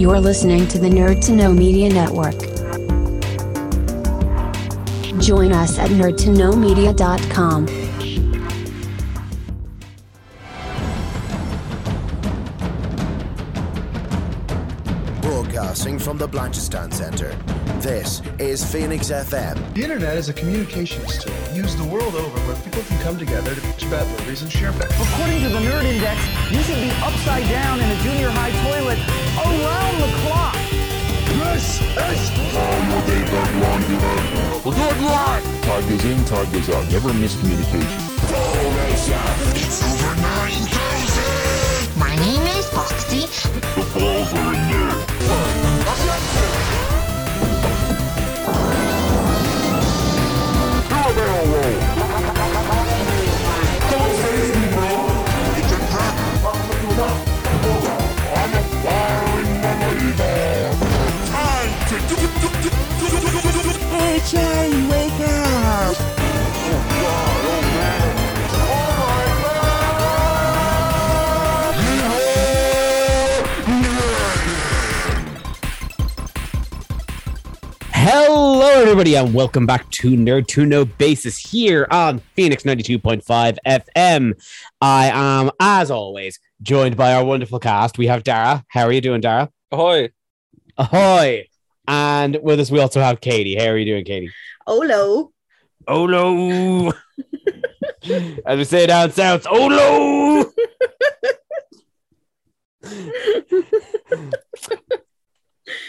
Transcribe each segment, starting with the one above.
You're listening to the Nerd to Know Media Network. Join us at nerdtoknowmedia.com. Broadcasting from the Blanchistan Center. This is Phoenix FM. The internet is a communications tool used the world over where people can come together to bitch about movies and share facts. According to the Nerd Index, you should be upside down in a junior high toilet around the clock. This is We'll do it live! Time goes in, time goes out. Never miscommunication. My name is Foxy. The balls are in there. Everybody, and welcome back to Nerd to Know Basis here on Phoenix 92.5 FM. I am, as always, joined by our wonderful cast. We have Dara. How are you doing, Dara? Ahoy. Ahoy! And with us, we also have Katie. How are you doing, Katie? Olo. Oh, no! As we say down south, oh, no!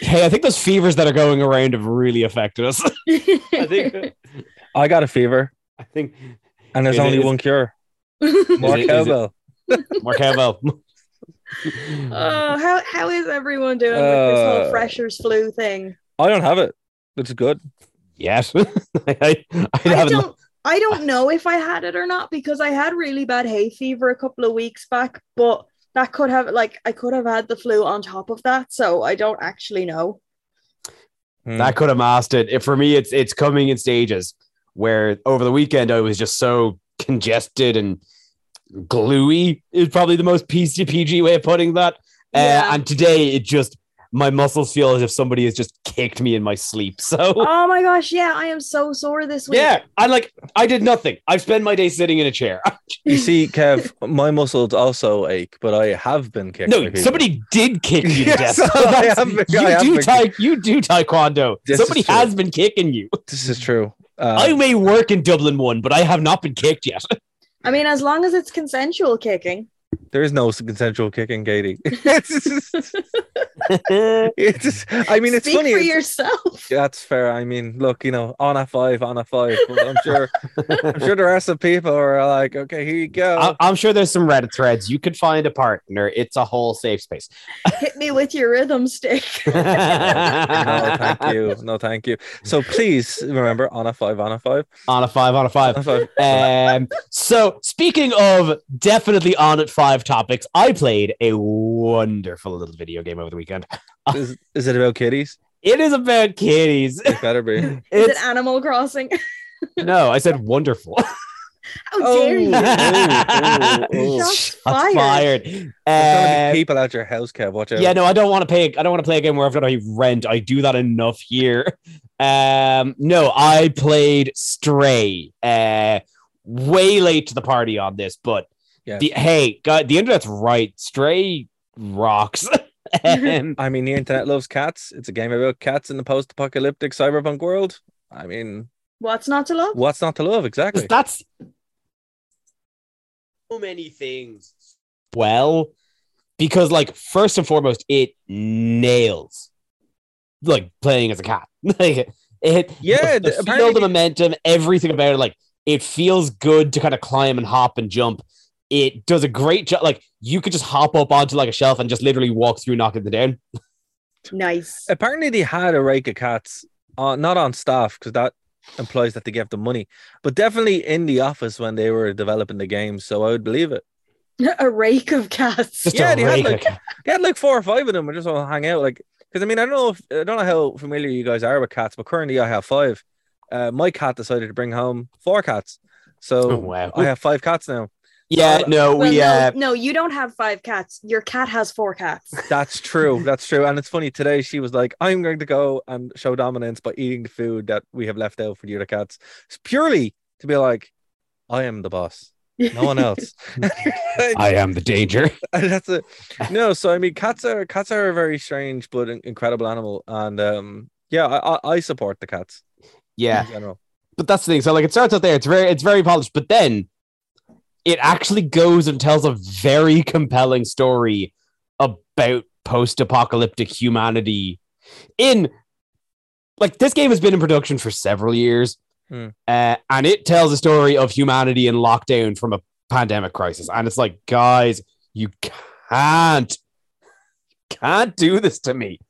hey, I think those fevers that are going around have really affected us. I think. I got a fever, I think and there's only is- one cure. Is More it- is it- cowbell. Mark Campbell. Oh, how how is everyone doing with this Uh, whole freshers flu thing? I don't have it. It's good. yes, I, I, I I haven't. don't I don't know if I had it or not because I had really bad hay fever a couple of weeks back, but that could have like I could have had the flu on top of that, so I don't actually know. Hmm. That could have mastered. It, for me, it's it's coming in stages. Where over the weekend I was just so congested and gluey is probably the most PCPG way of putting that. Yeah. Uh, and today it just my muscles feel as if somebody has just kicked me in my sleep. So Oh my gosh, yeah, I am so sore this week. yeah, I like I did nothing. I've spent my day sitting in a chair. You see, Kev, my muscles also ache, but I have been kicked. No, somebody did kick you to Yes, death. I have been- you I have do been tai- you do taekwondo. This somebody has been kicking you. This is true. Um, I may work in Dublin one, but I have not been kicked yet. I mean, as long as it's consensual kicking. There is no consensual kicking, Katie. it's, just- it's just- I mean, it's Speak funny. for it's- yourself. That's fair. I mean, look, you know, on a five, on a five. But I'm sure, I'm sure the rest of people are like, okay, here you go. I- I'm sure there's some Reddit threads. You could find a partner. It's a whole safe space. Hit me with your rhythm stick. no, thank you. No, thank you. So please remember on a five, on a five, on a five, on a on five. a five. Um, so speaking of definitely on at five topics, I played a wonderful little video game over the weekend. Is, is it about kitties? It is about kitties. It better be. Is it Animal Crossing? no, I said wonderful. How dare you? oh, oh. Shots Shots fired. fired. Um, people at your house, Kev. Watch out. yeah, no, I don't want to pay. I don't want to play a game where I've got to rent. I do that enough here. Um, no, I played Stray. Uh, way late to the party on this, but Yeah. the hey, God, the internet's right. Stray rocks. um, I mean, the internet loves cats. It's a game about cats in the post-apocalyptic cyberpunk world. I mean, What's not to love? what's not to love? Exactly. that's so many things. Well, because like first and foremost, it nails like playing as a cat. like it, Yeah, the, the- the feel, the momentum, everything about it. Like it feels good to kind of climb and hop and jump. It does a great job. Like you could just hop up onto like a shelf and just literally walk through, knocking them down. Nice. Apparently, they had a rake of cats, uh, not on staff because that implies that they gave them money, but definitely in the office when they were developing the game. So I would believe it. A rake of cats. Just Yeah, a they had, like- of cat- They had like four or five of them. and just all hang out, like because I mean I don't know if I don't know how familiar you guys are with cats, but currently I have five. Uh, my cat decided to bring home four cats, so Oh, wow. I have five cats now. Yeah, no, Well, we no, uh no, you don't have five cats. Your cat has four cats. That's true. That's true. And it's funny today. She was like, "I'm going to go and show dominance by eating the food that we have left out for the other cats, it's purely to be like, I am the boss, no one else." I am the danger. That's it. No, so I mean, cats are cats are a very strange but incredible animal, and um, yeah, I, I, I support the cats. Yeah. in general. but that's the thing. So like it starts out there, it's very it's very polished, but then it actually goes and tells a very compelling story about post-apocalyptic humanity in like this game has been in production for several years. Hmm. Uh, and it tells a story of humanity in lockdown from a pandemic crisis. And it's like, guys, you can't can't do this to me.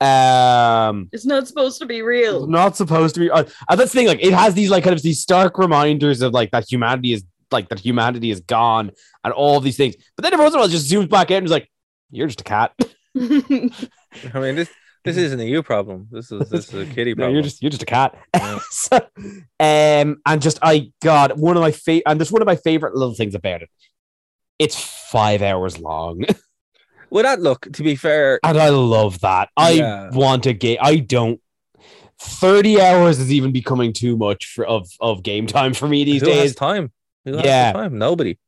Um It's not supposed to be it's real. not supposed to be. Uh, and that's the thing. Like, it has these like kind of these stark reminders of like that humanity is like that humanity is gone and all these things. But then every once in a while, it just zooms back in and is like, "You're just a cat. I mean, this this isn't a you problem. This is this is a kitty No, problem. you're just you're just a cat." Yeah. so, um, and just I God, one of my favorite, and there's one of my favorite little things about it. It's five hours long, well, that look. To be fair, and I love that. I Yeah. want a game. I don't. Thirty hours is even becoming too much for of of game time for me these who days. time? Who Yeah. the time? Nobody.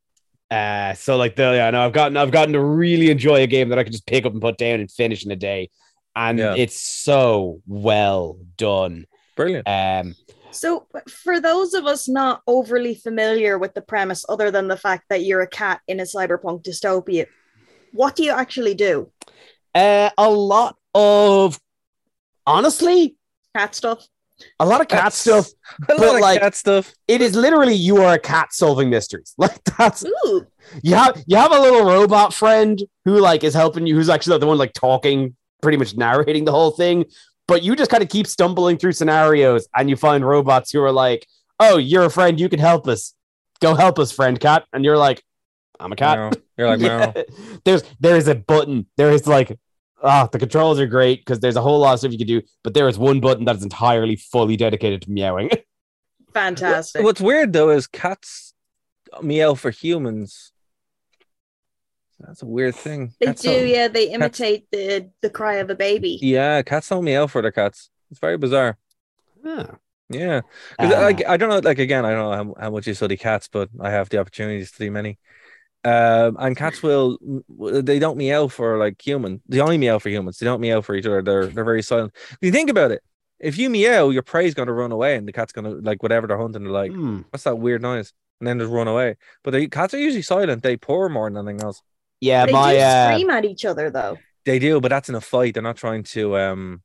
Uh, so like the yeah, no, I've gotten I've gotten to really enjoy a game that I can just pick up and put down and finish in a day, and Yeah. it's so well done. Brilliant. Um, So, for those of us not overly familiar with the premise, other than the fact that you're a cat in a cyberpunk dystopia, what do you actually do? uh, a lot of honestly, Cat stuff? A lot of cat That's- stuff. A lot of cat stuff. It is literally you are a cat solving mysteries. Like that's Ooh, you have you have a little robot friend who like is helping you, who's actually the one like talking, pretty much narrating the whole thing. But you just kind of keep stumbling through scenarios, and you find robots who are like, "Oh, you're a friend. You can help us. Go help us, friend cat." And you're like, "I'm a cat." Meow. You're like, Yeah. There's there is a button. There is like ah, the controls are great because there's a whole lot of stuff you can do, but there is one button that is entirely fully dedicated to meowing. fantastic. What's weird though is cats meow for humans. That's a weird thing. they Cats do, don't- yeah. They imitate the the cry of a baby. Yeah, cats don't meow for their cats. It's very bizarre. Ah. Yeah, 'Cause, Uh, like I don't know, like again, I don't know how, how much you study cats, but I have the opportunity to study many. Um, and cats will they don't meow for like human. They only meow for humans. They don't meow for each other. They're they're very silent. If you think about it, if you meow, your prey's gonna run away, and the cat's gonna like whatever they're hunting. They're like, hmm. what's that weird noise? And then just run away. But the cats are usually silent. They purr more than anything else. Yeah, they my do uh, scream at each other, though. They do, but that's in a fight. They're not trying to um,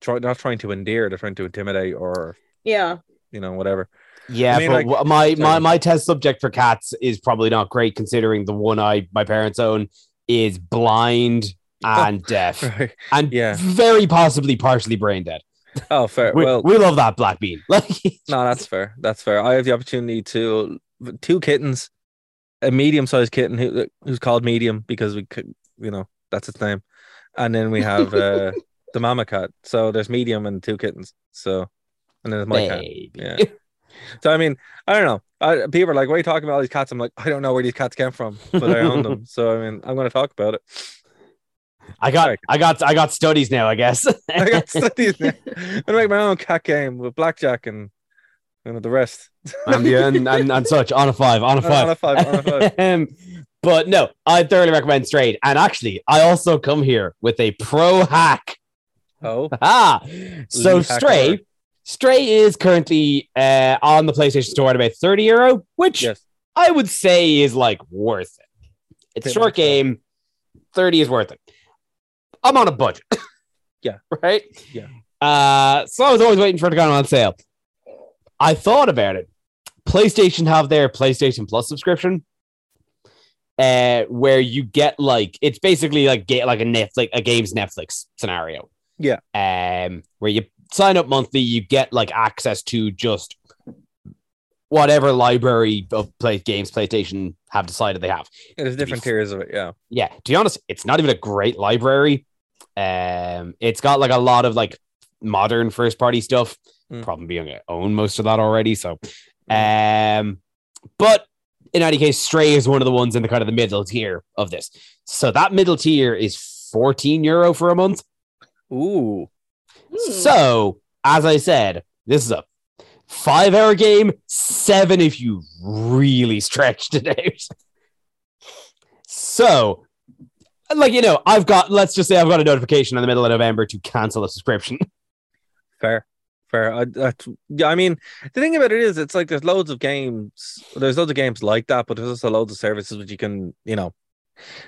try not trying to endear. They're trying to intimidate or Yeah. you know whatever. Yeah, I mean, but like- my, my my test subject for cats is probably not great considering the one I my parents own is blind and deaf Right. and Yeah. very possibly partially brain dead. Oh, fair. We, well, we love that black bean. Like No, that's fair. That's fair. I have the opportunity to two kittens, a medium-sized kitten who who's called medium because we could, you know, that's its name, and then we have uh, the mama cat. So there's medium and two kittens. So, and then there's my cat. Yeah. So I mean, I don't know. I, people are like, "Why are you talking about all these cats?" I'm like, I don't know where these cats came from, but I own them. So I mean, I'm going to talk about it. I got Sorry. I got I got studies now, I guess. I got studies. now. I'm gonna make my own cat game with blackjack and you know the rest. and, the, and, and, and such on a five, on a five. On a five, on a five. um, but no, I thoroughly recommend Strayed. And actually, I also come here with a pro hack. Oh, Ah, so hack Stray, is currently uh, on the PlayStation Store at about 30 euro, which yes. I would say is like worth it. It's a short game, 30 is worth it. I'm on a budget. Yeah. Right? Yeah. Uh, so I was always waiting for it to go on sale. I thought about it. PlayStation have their PlayStation Plus subscription. Uh, where you get like it's basically like get like a Netflix a games Netflix scenario. Yeah. Um, where you sign up monthly, you get like access to just whatever library of play games PlayStation have decided they have. There's different tiers of it. Yeah. Yeah, to be honest, it's not even a great library. Um, it's got like a lot of like modern first party stuff. Mm. Probably being I own most of that already. So, um, but in any case, Stray is one of the ones in the kind of the middle tier of this. So that middle tier is 14 euro for a month. Ooh. Hmm. So, as I said, this is a five hour game, seven if you really stretched it out. So, like, you know, I've got, let's just say I've got a notification in the middle of November to cancel a subscription. Fair, fair. I, I, yeah, I mean, the thing about it is, it's like there's loads of games. There's loads of games like that, but there's also loads of services which you can, you know,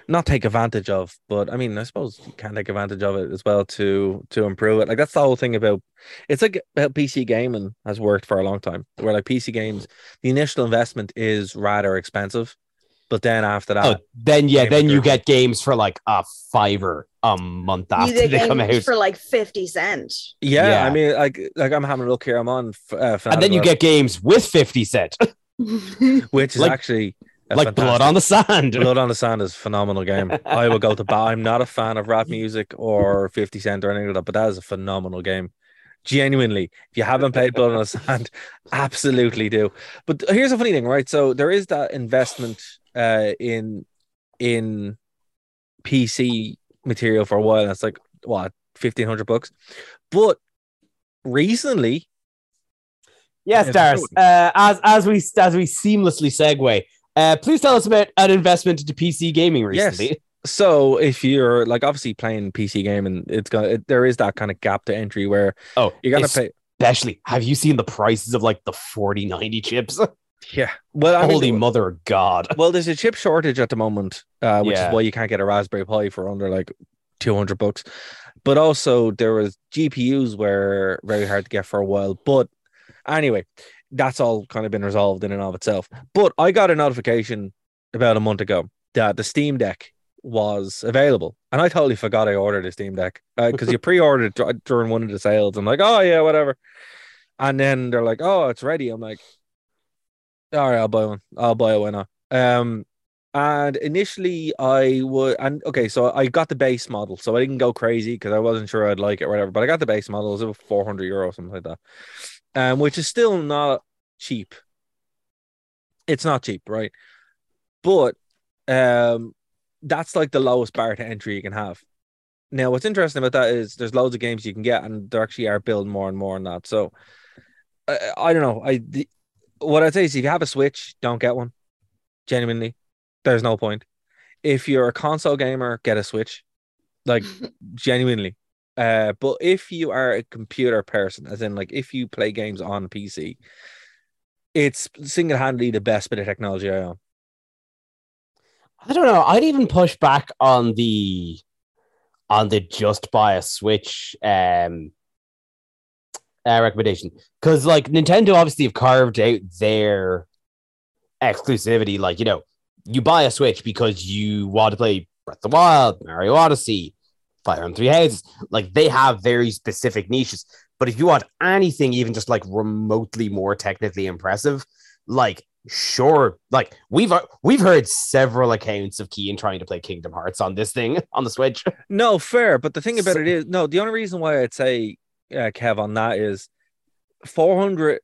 not take advantage of. But I mean, I suppose you can take advantage of it as well to to improve it. Like that's the whole thing about. It's like about PC gaming has worked for a long time. Where like PC games, the initial investment is rather expensive, but then after that, Oh, then, yeah, then you get games for like a fiver a month you after get they come out. for like 50 cent. yeah, Yeah. I mean, like like I'm having a look here. I'm on, uh, and then you get games with 50 cent, which is like- actually a like Blood on the Sand. Blood on the Sand is a phenomenal game. I will go to bat. I'm not a fan of rap music or 50 Cent or anything like that, but that is a phenomenal game. Genuinely, if you haven't played Blood on the Sand, absolutely do. But here's a funny thing, right? So there is that investment uh, in in PC material for a while. And it's like what fifteen hundred bucks, but recently, Yes, Yes, Darius. Uh, as as we as we seamlessly segue, uh, please tell us about an investment into PC gaming recently. Yes. so if you're like obviously playing PC gaming, it's got it, there is that kind of gap to entry where Oh, you're gonna pay. Especially, have you seen the prices of like the forty ninety chips? Yeah. Well, I mean, Holy mother of God! Well, there's a chip shortage at the moment, uh, which Yeah. is why you can't get a Raspberry Pi for under like 200 bucks. But also, there was GPUs were very hard to get for a while. But anyway, that's all kind of been resolved in and of itself. But I got a notification about a month ago that the Steam Deck was available, and I totally forgot I ordered a Steam Deck because you pre-ordered during one of the sales. I'm like, oh yeah, whatever. And then they're like, oh, it's ready. I'm like, all right, I'll buy one. I'll buy it. Why not? Um, and initially I would, and okay, so I got the base model, so I didn't go crazy because I wasn't sure I'd like it or whatever. But I got the base model, it was about 400 euro, something like that, um, which is still not cheap. It's not cheap, right? But um, that's like the lowest bar to entry you can have. Now, what's interesting about that is there's loads of games you can get, and they actually are building more and more on that. So, I, I don't know. I the, what I'd say is if you have a Switch, don't get one. Genuinely, there's no point. If you're a console gamer, get a Switch. Like genuinely. Uh, but if you are a computer person, as in like if you play games on PC, it's single-handedly the best bit of technology I own. I don't know. I'd even push back on the on the just buy a Switch um uh, recommendation because like Nintendo obviously have carved out their exclusivity. Like you know, you buy a Switch because you want to play Breath of the Wild, Mario Odyssey, Fire Emblem: Three Houses. Like they have very specific niches. But if you want anything even just like remotely more technically impressive, like sure, like we've we've heard several accounts of Keane trying to play Kingdom Hearts on this thing on the Switch. No, fair. But the thing about So- it is, no, the only reason why I'd say, uh, Kev, on that is 400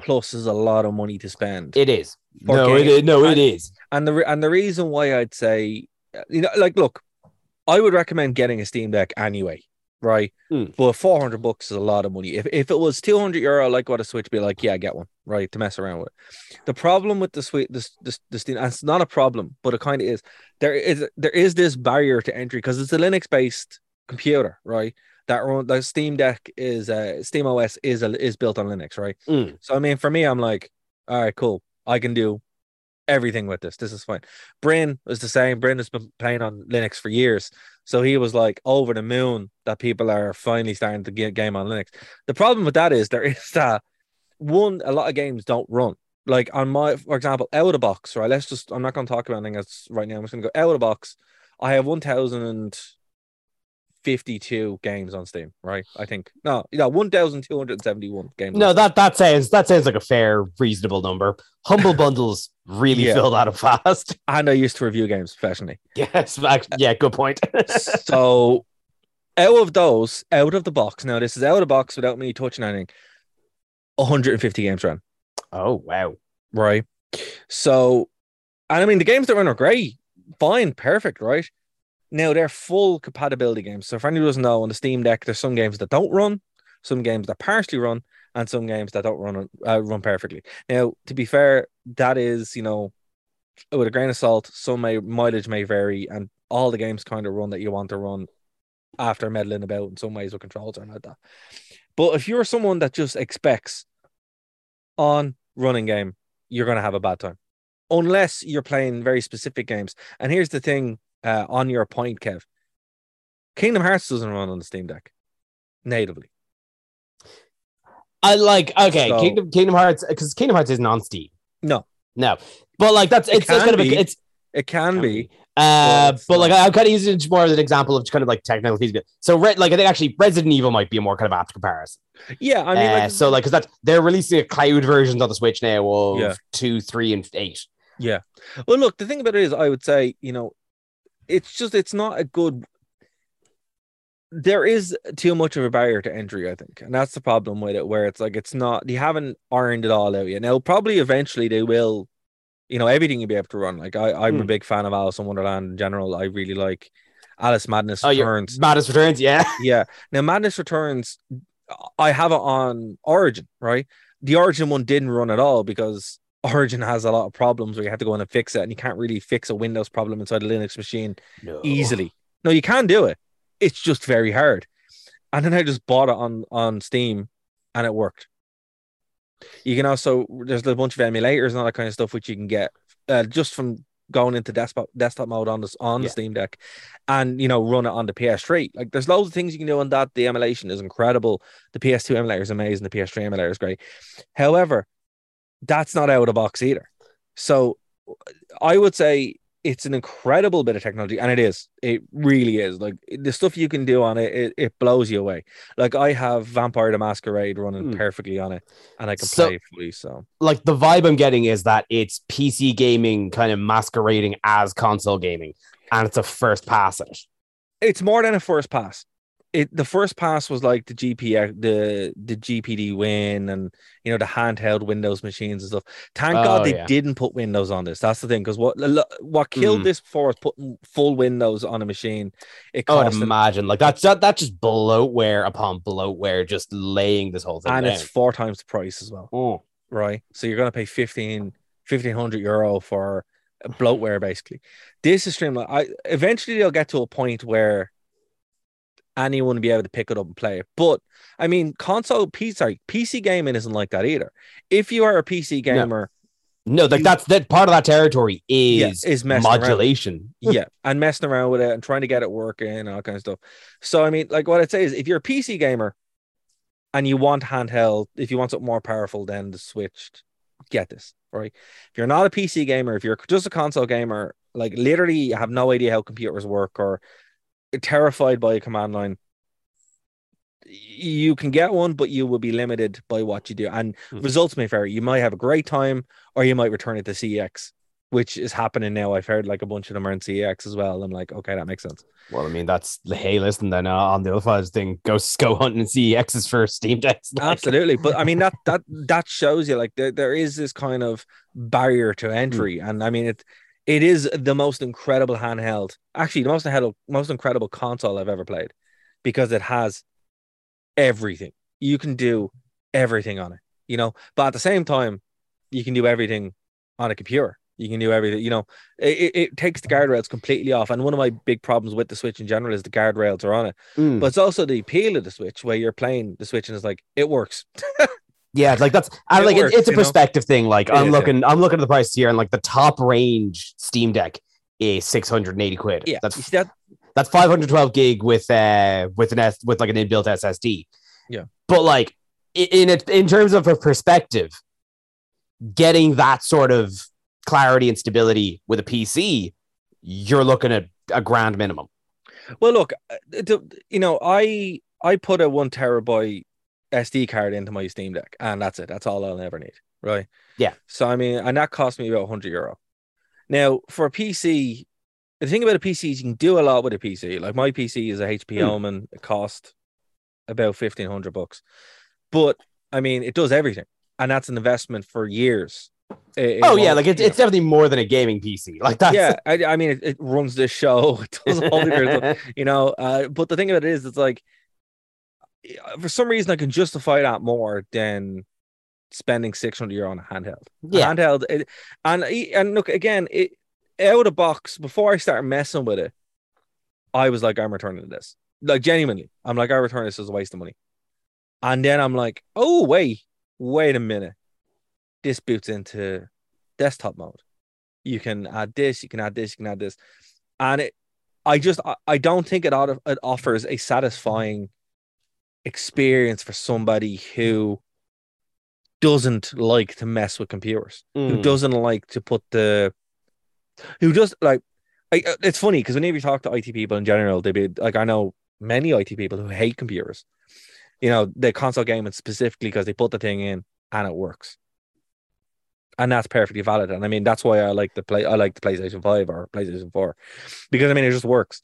plus is a lot of money to spend. It is. No, it is. No, it and- is. And the re- and the reason why I'd say, uh, you know, like, look, I would recommend getting a Steam Deck anyway, right? Mm. But 400 bucks is a lot of money. If if it was 200 euro, like what a Switch, be like, yeah, get one, right, to mess around with. The problem with the Switch, this this the Steam, and it's not a problem, but it kind of is. There is there is this barrier to entry because it's a Linux based computer, right? That run the Steam Deck is uh Steam OS is a, is built on Linux, right? Mm. So I mean, for me, I'm like, all right, cool. I can do everything with this. This is fine. Bryn was the same. Bryn has been playing on Linux for years. So he was like over the moon that people are finally starting to get game on Linux. The problem with that is there is that one, a lot of games don't run. Like on my, for example, out of the box, right? Let's just, I'm not going to talk about anything else right now. I'm just going to go out of the box. I have 1,052 games on Steam, right? I think. No, you yeah, 1,271 games. No, that that sounds that sounds like a fair, reasonable number. Humble bundles really Yeah. fill that up fast. And I used to review games professionally. Yes, yeah, good point. so out of those, out of the box, now this is out of the box without me touching anything, 150 games run, oh wow, right? So And I mean, the games that run are great, fine, perfect, right? Now they're full compatibility games. So for anyone doesn't know, on the Steam Deck, there's some games that don't run, some games that partially run, and some games that don't run uh, run perfectly. Now, to be fair, that is you know, with a grain of salt, some may, mileage may vary, and all the games kind of run that you want to run after meddling about in some ways with controls or like that. But if you're someone that just expects on running game, you're going to have a bad time unless you're playing very specific games. And here's the thing uh, on your point, Kev Kingdom Hearts doesn't run on the Steam Deck natively. I like okay, So- Kingdom Kingdom Hearts because Kingdom Hearts isn't on Steam. No, No, but like that's It it's, it's can kind of be. a, it's it can be. Uh, it's but like. I'm kind of using it more as an example of kind of like technical feasibility. So, Red, like I think actually Resident Evil might be a more kind of apt comparison. Yeah, I mean, Uh, like, so like because that's they're releasing a cloud versions on the Switch now of Yeah. two, three, and eight. Yeah. Well, look, the thing about it is, I would say, you know, it's just it's not a good. There is too much of a barrier to entry, I think, and that's the problem with it. Where it's like it's not you haven't ironed it all out yet. Now, probably eventually they will. You know, everything you'll be able to run. Like I, I'm a Hmm. big fan of Alice in Wonderland in general. I really like Alice Madness Oh, yeah, Returns. Madness Returns, yeah. yeah. Now, Madness Returns, I have it on Origin, right? The Origin one didn't run at all because Origin has a lot of problems where you have to go in and fix it, and you can't really fix a Windows problem inside a Linux machine No. easily. No, you can do it. It's just very hard. And then I just bought it on on Steam, and it worked. You can also there's a bunch of emulators and all that kind of stuff which you can get uh, just from going into desktop desktop mode on this on the Steam Deck, and you know run it on the PS3. Like there's loads of things you can do on that. The emulation is incredible. The PS2 emulator is amazing. The PS3 emulator is great. However, that's not out of the box either. So I would say it's an incredible bit of technology, and it is. It really is. Like the stuff you can do on it, it, it blows you away. Like I have Vampire the Masquerade running Hmm. perfectly on it, and I can So- play fully. So Like the vibe I'm getting is that it's PC gaming kind of masquerading as console gaming, and it's a first pass at it. it's more than a first pass. It the first pass was like the GP the the GPD win and you know the handheld Windows machines and stuff. Thank Oh, God they yeah. didn't put Windows on this. That's the thing because what what killed Mm. this before was putting full Windows on a machine. It I would imagine like that's that, that's just bloatware upon bloatware, just laying this whole thing and down. it's four times the price as well. Oh. right? So you're going to pay 15, 1500 euro for bloatware, basically. This is streamlined. I eventually they'll get to a point where anyone will be able to pick it up and play it. But I mean, console PC, sorry, PC gaming isn't like that either. If you are a PC gamer, No, like You- that's that part of that territory Yeah, is, is modulation. yeah, and messing around with it and trying to get it working and all kind of stuff. So I mean, like what I'd say is, if you're a PC gamer and you want handheld, if you want something more powerful than the Switch, get this right. If you're not a PC gamer, if you're just a console gamer, like literally you have no idea how computers work or terrified by a command line. You can get one, but you will be limited by what you do, and Mhm. results may vary. You might have a great time, or you might return it to CEX, which is happening now. I've heard like a bunch of them are in CEX as well. I'm like, okay, that makes sense. Well, I mean, that's the hey, listen, then uh, on the other files thing, go go hunting and see X's for Steam decks. Like, Absolutely, but I mean that that that shows you like there, there is this kind of barrier to entry, and I mean it it is the most incredible handheld, actually the most handheld, most incredible console I've ever played, because it has everything. You can do everything on it, you know. But at the same time, you can do everything on a computer. You can do everything, you know. It, it, takes the guardrails completely off, and one of my big problems with the Switch in general is the guardrails are on it. Mm. But it's also the appeal of the Switch, where you're playing the Switch and it's like it works. yeah, like that's I It like it- it's a you know? perspective thing. Like It I'm looking, I'm looking at the price here, and like the top range Steam Deck is 680 quid. Yeah, that's that that's 512 gig with uh with an S with like an inbuilt SSD. Yeah. But like in it in terms of a perspective, getting that sort of clarity and stability with a PC, you're looking at a grand minimum. Well, look, uh, you know, I I put a one terabyte SD card into my Steam Deck, and that's it. That's all I'll ever need, right? Yeah. So I mean, and that cost me about hundred euro. Now, for a PC, the thing about a PC is you can do a lot with a PC. Like my PC is a HP Hmm. Omen. It cost about fifteen hundred bucks, but I mean, it does everything, and that's an investment for years It- it Oh yeah, like it's it's definitely more than a gaming PC. Like that. yeah, I, I mean, it, it runs this show. It does all the you know. Uh, but the thing about it is, it's like for some reason I can justify that more than spending six hundred euro on a handheld. A handheld, it, and and look again, it out of box before I started messing with it, I was like, I'm returning this. Like genuinely, I'm like, I return this as a waste of money. And then I'm like, oh wait, wait a minute, this boots into desktop mode. You can add this, you can add this, you can add this, and it. I just I, I don't think it, ought it offers a satisfying experience for somebody who doesn't like to mess with computers, who Mm. doesn't like to put the, who just like, I, uh, it's funny because whenever you talk to IT people in general, they be like, I know many IT people who hate computers, you know, the console gaming specifically because they put the thing in and it works. And that's perfectly valid. And I mean, that's why I like the play. I like the PlayStation 5 or PlayStation 4 because I mean, it just works.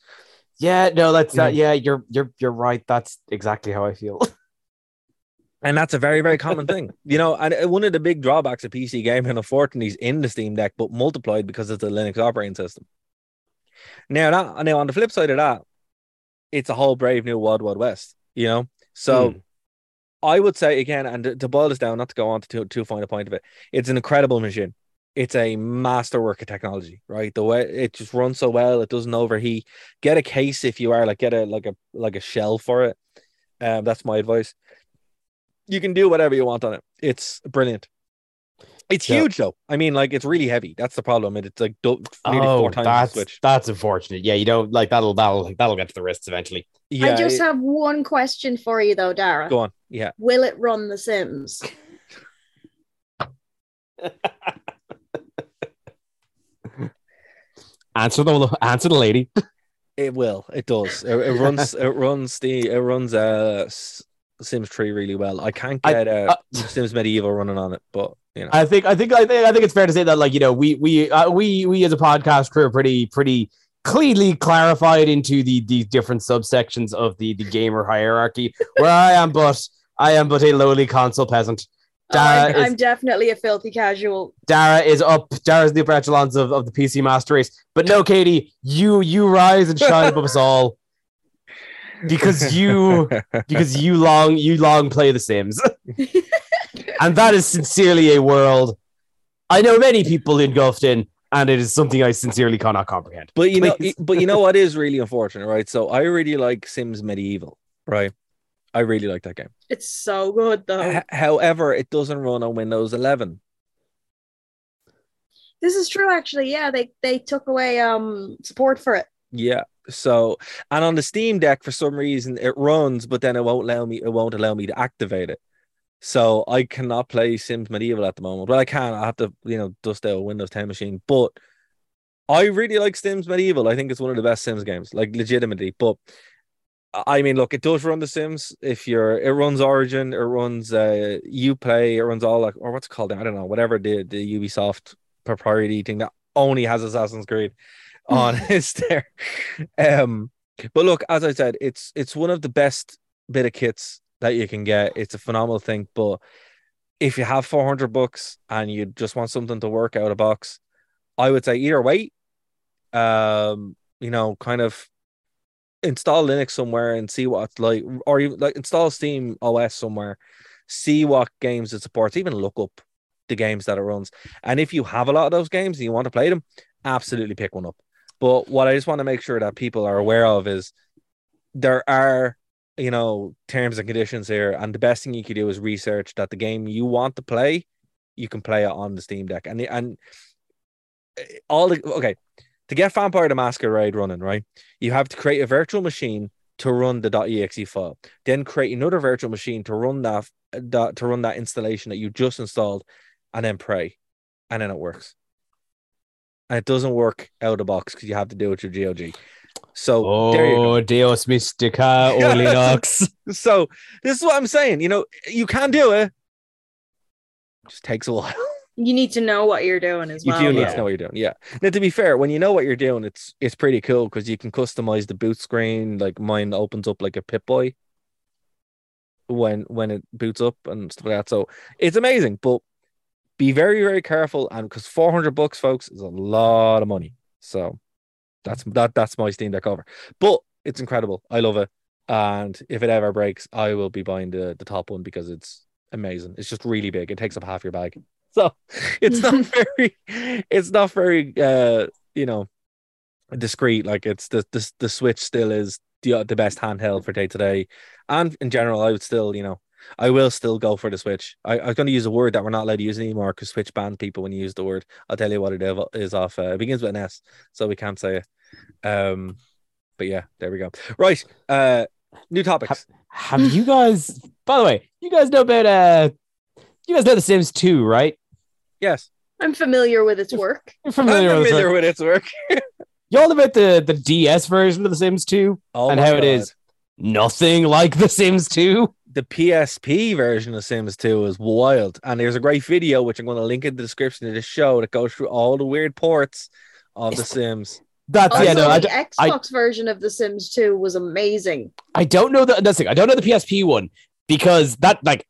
Yeah, no, that's that. Yeah, you're you're you're right. That's exactly how I feel. And that's a very, very common thing, you know. And uh, one of the big drawbacks of PC gaming, unfortunately, is in the Steam Deck, but multiplied because it's a Linux operating system. Now, that now on the flip side of that, it's a whole brave new world, wild west, you know. So, Hmm. I would say again, and to, to boil this down, not to go on to too, too fine a point of it, it's an incredible machine. It's a masterwork of technology, right? The way it just runs so well, it doesn't overheat. Get a case if you are like get a like a like a shell for it. Um, that's my advice. You can do whatever you want on it. It's brilliant. It's Yeah. huge though. I mean, like it's really heavy. That's the problem. It- It's like do- nearly oh, four times the that's Switch. that's unfortunate. Yeah, you don't like that'll that'll that'll get to the wrists eventually. Yeah, I just it- have one question for you though, Dara. go on. Yeah, Will it run The Sims? Answer the answer the lady. it will. It does. It, it runs. it runs the. It runs uh Sims 3 really well. I can't I- get uh, uh, Sims Medieval running on it, but you know. I think I think I think I think it's fair to say that like you know we we uh, we we as a podcast crew are pretty pretty cleanly clarified into the the different subsections of the the gamer hierarchy where I am but I am but a lowly console peasant. Dara I'm, is, I'm definitely a filthy casual. Dara is up. Dara's the upper echelons of, of the PC master race. But no, Katie, you you rise and shine above us all because you because you long you long play The Sims, and that is sincerely a world I know many people engulfed in, and it is something I sincerely cannot comprehend. But you know, but you know what is really unfortunate, right? So I really like Sims Medieval, right? I really like that game. It's so good though. H- however, it doesn't run on Windows 11. This is true, actually. Yeah, they they took away um support for it. Yeah. So, and on the Steam Deck, for some reason, it runs, but then it won't allow me. It won't allow me to activate it. So I cannot play Sims Medieval at the moment. Well, I can. I have to, you know, dust out a Windows 10 machine. But I really like Sims Medieval. I think it's one of the best Sims games, like legitimately. But I mean, look, it does run the Sims. If you're, it runs Origin, it runs uh UPlay, it runs all like, or what's it called? I don't know, whatever the the Ubisoft propriety thing that only has Assassin's Creed on is there. Um, but look, as I said, it's it's one of the best bit of kits that you can get. It's a phenomenal thing. But if you have 400 bucks and you just want something to work out of box, I would say either wait, um, you know, kind of install Linux somewhere and see what like, or even like install Steam OS somewhere, see what games it supports, even look up the games that it runs. And if you have a lot of those games and you want to play them, absolutely pick one up. But what I just want to make sure that people are aware of is there are, you know, terms and conditions here. And the best thing you can do is research that the game you want to play, you can play it on the Steam Deck. And the, and eh, all the okay, to get Vampire the Masquerade running, right? You have to create a virtual machine to run the .exe file. Then create another virtual machine to run that, that to run that installation that you just installed, and then pray, and then it works. And it doesn't work out of the box because you have to do it with your GOG. So there you go. Oh, Deus Mystica, Linux. So this is what I'm saying. You know, you can do it. Just takes a while. You need to know what you're doing as You well. You do need yeah. to know what you're doing. Yeah. Now, to be fair, when you know what you're doing, it's it's pretty cool because you can customize the boot screen. Like mine opens up like a Pip Boy when when it boots up and stuff like that. So it's amazing. But be very very careful and because 400 bucks folks is a lot of money so that's that that's my steam deck over but it's incredible i love it and if it ever breaks i will be buying the the top one because it's amazing it's just really big it takes up half your bag so it's not very it's not very uh you know discreet like it's the the, the switch still is the, the best handheld for day to day and in general i would still you know I will still go for the Switch. I, I was going to use a word that we're not allowed to use anymore because Switch banned people when you use the word. I'll tell you what it is off. Uh, it begins with an S, so we can't say it. Um, but yeah, there we go. Right. Uh, new topics. Have you guys? By the way, you guys know about uh, you guys know The Sims 2, right? Yes. I'm familiar with its work. You're familiar, I'm with, familiar it. with its work. Y'all about the the DS version of The Sims 2 Oh and how it God. is nothing like The Sims 2. the PSP version of The Sims 2 is wild. And there's a great video, which I'm going to link in the description of this show, that goes through all the weird ports of The Sims. That's Also, yeah, no, I, the d- Xbox version of The Sims 2 was amazing. I don't know the that's the thing. I don't know the PSP one because that like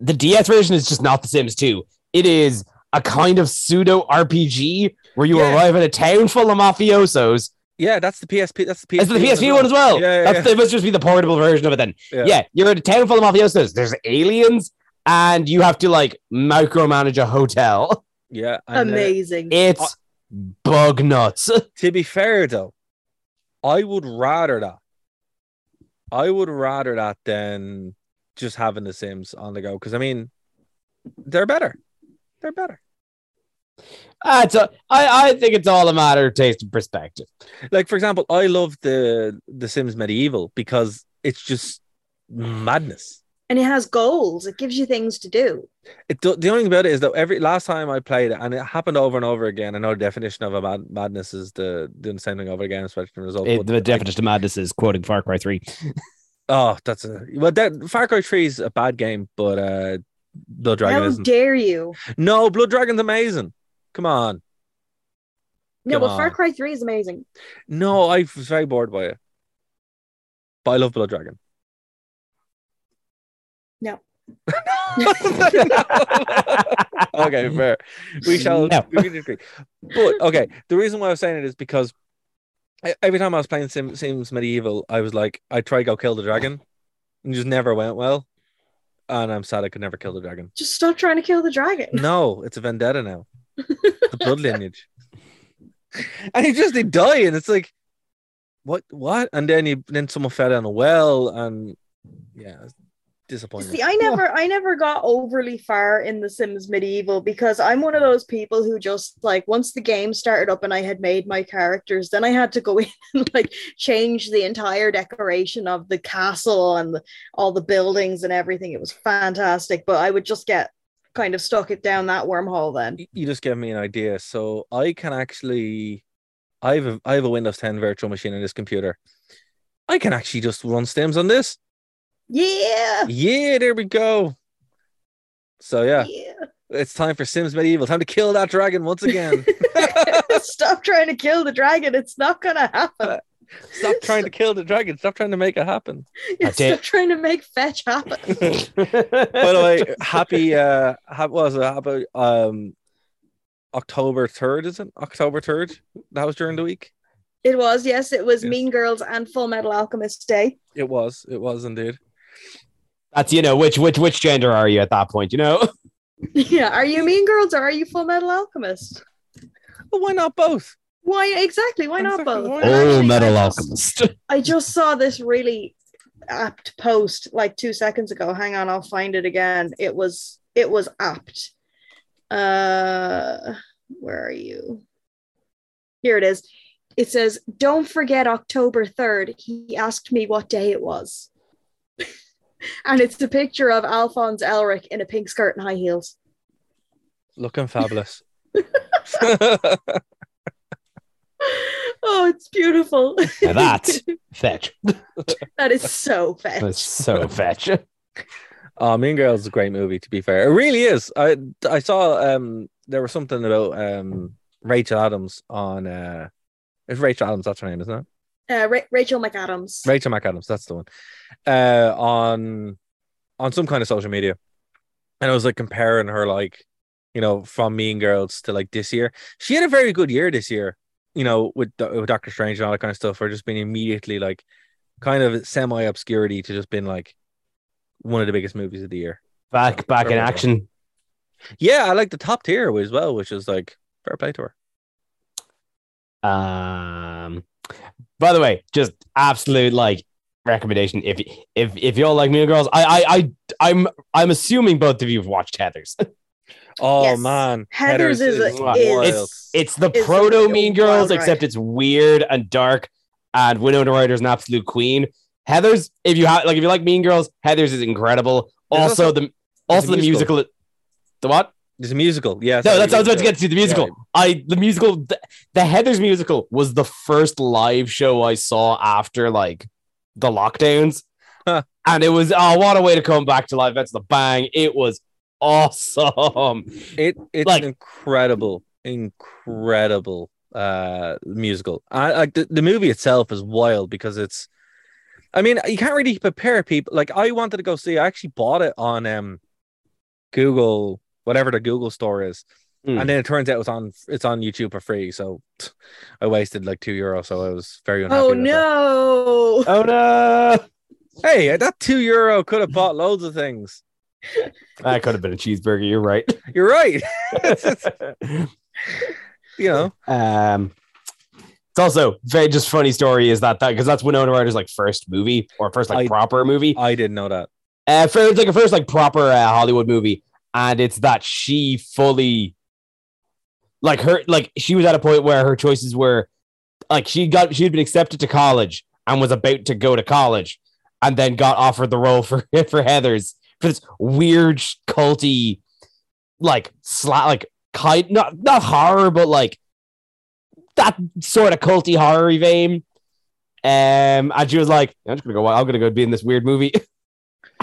the DS version is just not The Sims 2. It is a kind of pseudo RPG where you Yeah. arrive at a town full of mafiosos. Yeah, that's the PSP. That's the PSP. Is it the PSP one as well? Yeah, yeah, That's yeah. it must just be the portable version of it then. Yeah. Yeah. you're at a town full of mafiosos. There's aliens, and you have to like micromanage a hotel. Yeah. and, uh, amazing. It's bug nuts. to be fair, though, I would rather that. I would rather that than just having the Sims on the go. Because, I mean, they're better. They're better. Uh, it's a, I, I think it's all a matter of taste and perspective. Like, for example, I love the the Sims Medieval because it's just madness. and it has goals. It gives you things to do. It do, the only thing about it is that every last time I played it, and it happened over and over again. I know the definition of a mad, madness is the doing the same thing over again, especially the result. It- but, the like, definition of madness is quoting Far Cry 3. oh, that's a well. That Far Cry Three is a bad game, but uh, Blood Dragon How isn't. dare you? no, Blood Dragon's amazing. Come on. No, Come but Far. Cry 3 is amazing. No, I was very bored by it, but I love Blood Dragon. No. okay, fair. We shall No. we can agree. But okay, the reason why I was saying it is because I, every time I was playing Sim, Sims Medieval, I was like, I try to go kill the dragon, and just never went well. Oh, and I'm sad I could never kill the dragon. Just stop trying to kill the dragon. No, it's a vendetta now. the blood lineage. And he just they die, and it's like, what, what? And then you then someone fell down a well, and yeah, it's disappointing. See, I never, I never got overly far in The Sims Medieval because I'm one of those people who just like once the game started up and I had made my characters, then I had to go in and like change the entire decoration of the castle and the, all the buildings and everything. It was fantastic, but I would just get kind of stuck it down that wormhole then. You just gave me an idea. So I can actually, I have a, I have a Windows 10 virtual machine in this computer. I can actually just run stems on this. Yeah, Yeah, there we go. So yeah, yeah. it's time for Sims Medieval. Time to kill that dragon once again. Stop trying to kill the dragon. It's not gonna happen. Stop trying to kill the dragon. Stop trying to make it happen. That's Stop it. trying to make fetch happen. By the way, happy uh ha- what was it happy um October 3rd, is it? October 3rd? That was during the week. It was, yes, it was Yes. Mean Girls and Full Metal Alchemist Day. It was. It was indeed. That's you know which which which gender are you at that point? You know. Yeah, are you Mean Girls or are you Full Metal Alchemist? But why not both? Why exactly? Why not both? why And not? I just- alchemist. I just saw this really apt post like two seconds ago. Hang on, I'll find it again. It was it was apt. Uh, where are you? Here it is. It says, "Don't forget October third. He asked me what day it was." and it's a picture of Alphonse Elric in a pink skirt and high heels. Looking fabulous. Oh, it's beautiful. Now that's fetch. that is so fetch. That's so fetch. Oh, Mean Girls is a great movie. To be fair, it really is. I I saw um there was something about um Rachel Adams on uh it's Rachel Adams. That's her name, isn't it? Uh, Ra- Rachel McAdams. Rachel McAdams. That's the one. Uh, on on some kind of social media, and I was like comparing her like you know, from Mean Girls to like this year. She had a very good year this year, you know, with, with Doctor Strange and all that kind of stuff, for just being immediately like kind of semi obscurity to just being like one of the biggest movies of the year. Back back in Perfect. action. Yeah, I like the top tier as well, which is like fair play to her. Um, by the way, just absolute like recommendation. If if if y'all like Mean Girls, I I I I'm I'm assuming both of you have watched Heathers. Oh Yes. man, Heathers is a- wild. is- It's the It's a proto Mean Girls, ride. except it's weird and dark. And Winona Ryder's an absolute queen. Heathers, if you have like if you like Mean Girls, Heathers is incredible. Also, also- the also the musical. musical. The what? It's a musical. Yeah, No, that's what I was about to get to. The musical. I the musical. The, the Heathers musical was the first live show I saw after like the lockdowns, Huh. and it was oh what a way to come back to live events. The bang! It was awesome. It it's Like- an incredible, incredible uh musical. I like the, the movie itself is wild because it's I mean, you can't really prepare people. Like I wanted to go see, I actually bought it on um Google, whatever the Google store is. Hmm. And then it turns out it's on it's on YouTube for free. So I wasted like two euro. So I was very unhappy. Oh with that. no! Oh no! Hey, that two euro could have bought loads of things. That could have been a cheeseburger. You're right. You're right. you know. um, it's also very just funny story is that that because that's Winona Ryder's like first movie or first like I- proper movie. I didn't know that. Uh, for, it's like a first like proper uh, Hollywood movie, and it's that she fully, like her, like she was at a point where her choices were, like she got she had been accepted to college and was about to go to college, and then got offered the role for for Heathers for this weird culty, like sla like kind not not horror but like that sort of culty horror vein. Um, and she was like, "I'm just gonna go. I'm gonna go be in this weird movie."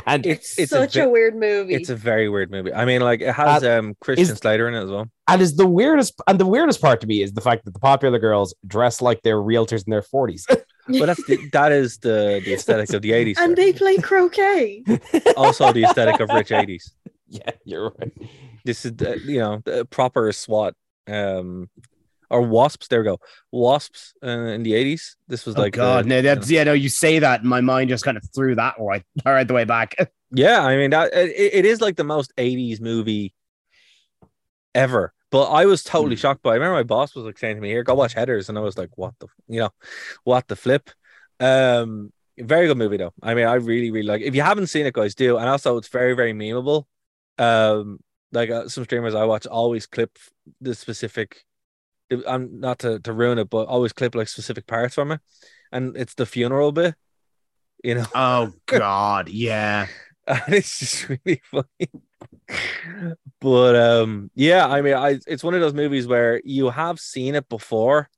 and It's it's Such a, a, weird movie. It's a very weird movie. I mean, like it has um Christian is- Slater in it as well. and is the weirdest and the weirdest part to me is the fact that the popular girls dress like they're realtors in their 40s But that's the, that is the the aesthetic of the eighties. and they play croquet. also the aesthetic of rich eighties. yeah you're right This is the, you know the proper SWAT um or wasps. There we go. Wasps uh, in the eighties. This was Oh like God, the- no, you that's know. yeah, no. You say that, and my mind just kind of threw that right, right the way back. yeah. I mean that it, it is like the most eighties movie ever. But I was totally shocked by. it. I remember my boss was like saying to me, "Here, go watch Heathers," and I was like, "What the, you know, what the flip?" Um, very good movie though. I mean, I really, really like. If you haven't seen it, guys, do. And also, it's very, very memeable. Um, like uh, some streamers I watch always clip the specific. I'm not to to ruin it, but always clip like specific parts from it, and it's the funeral bit. You know, oh God, yeah. and it's just really funny. but um, yeah, I mean, I it's one of those movies where you have seen it before,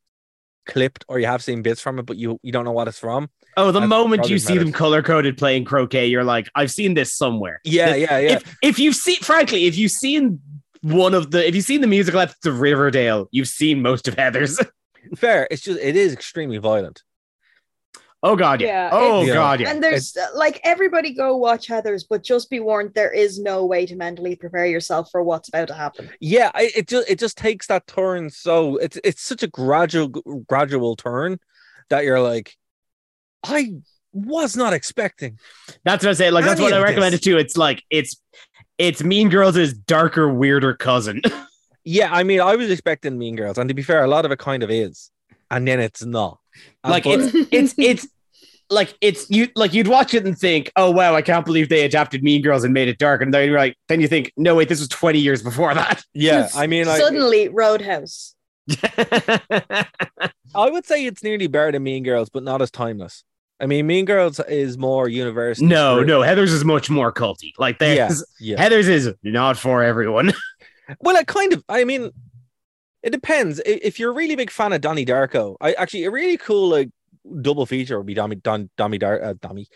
clipped, or you have seen bits from it, but you you don't know what it's from. Oh, the That's moment you see them color coded playing croquet, you're like, I've seen this somewhere. Yeah, yeah, yeah. If if you've seen, frankly, if you've seen one of the, if you've seen the musical episodes of Riverdale, you've seen most of Heathers. Fair. It's just it is extremely violent. oh God, yeah. Yeah, oh it's- God, yeah. and there's uh, like everybody go watch Heathers, but just be warned, there is no way to mentally prepare yourself for what's about to happen. Yeah, I, it just it just takes that turn so it's it's such a gradual gradual turn that you're like, I was not expecting. That's what I say. Like that's what I of recommend this. it to. It's like it's it's Mean Girls' darker, weirder cousin. Yeah, I mean, I was expecting Mean Girls, and to be fair, a lot of it kind of is, and then it's not. And like but- it's it's it's like it's you like you'd watch it and think oh wow i can't believe they adapted mean girls and made it dark and then you're like then you think no wait this was 20 years before that yeah, I mean, like Suddenly, Roadhouse. I would say it's nearly better than Mean Girls, but not as timeless. I mean, Mean Girls is more universal. no no heathers is much more culty like Yeah, there's yeah. heathers is not for everyone Well, it kind of. I mean, it depends. If you're a really big fan of Donnie Darko, I actually a really cool like double feature would be Donnie Don Donnie Dar uh, Donnie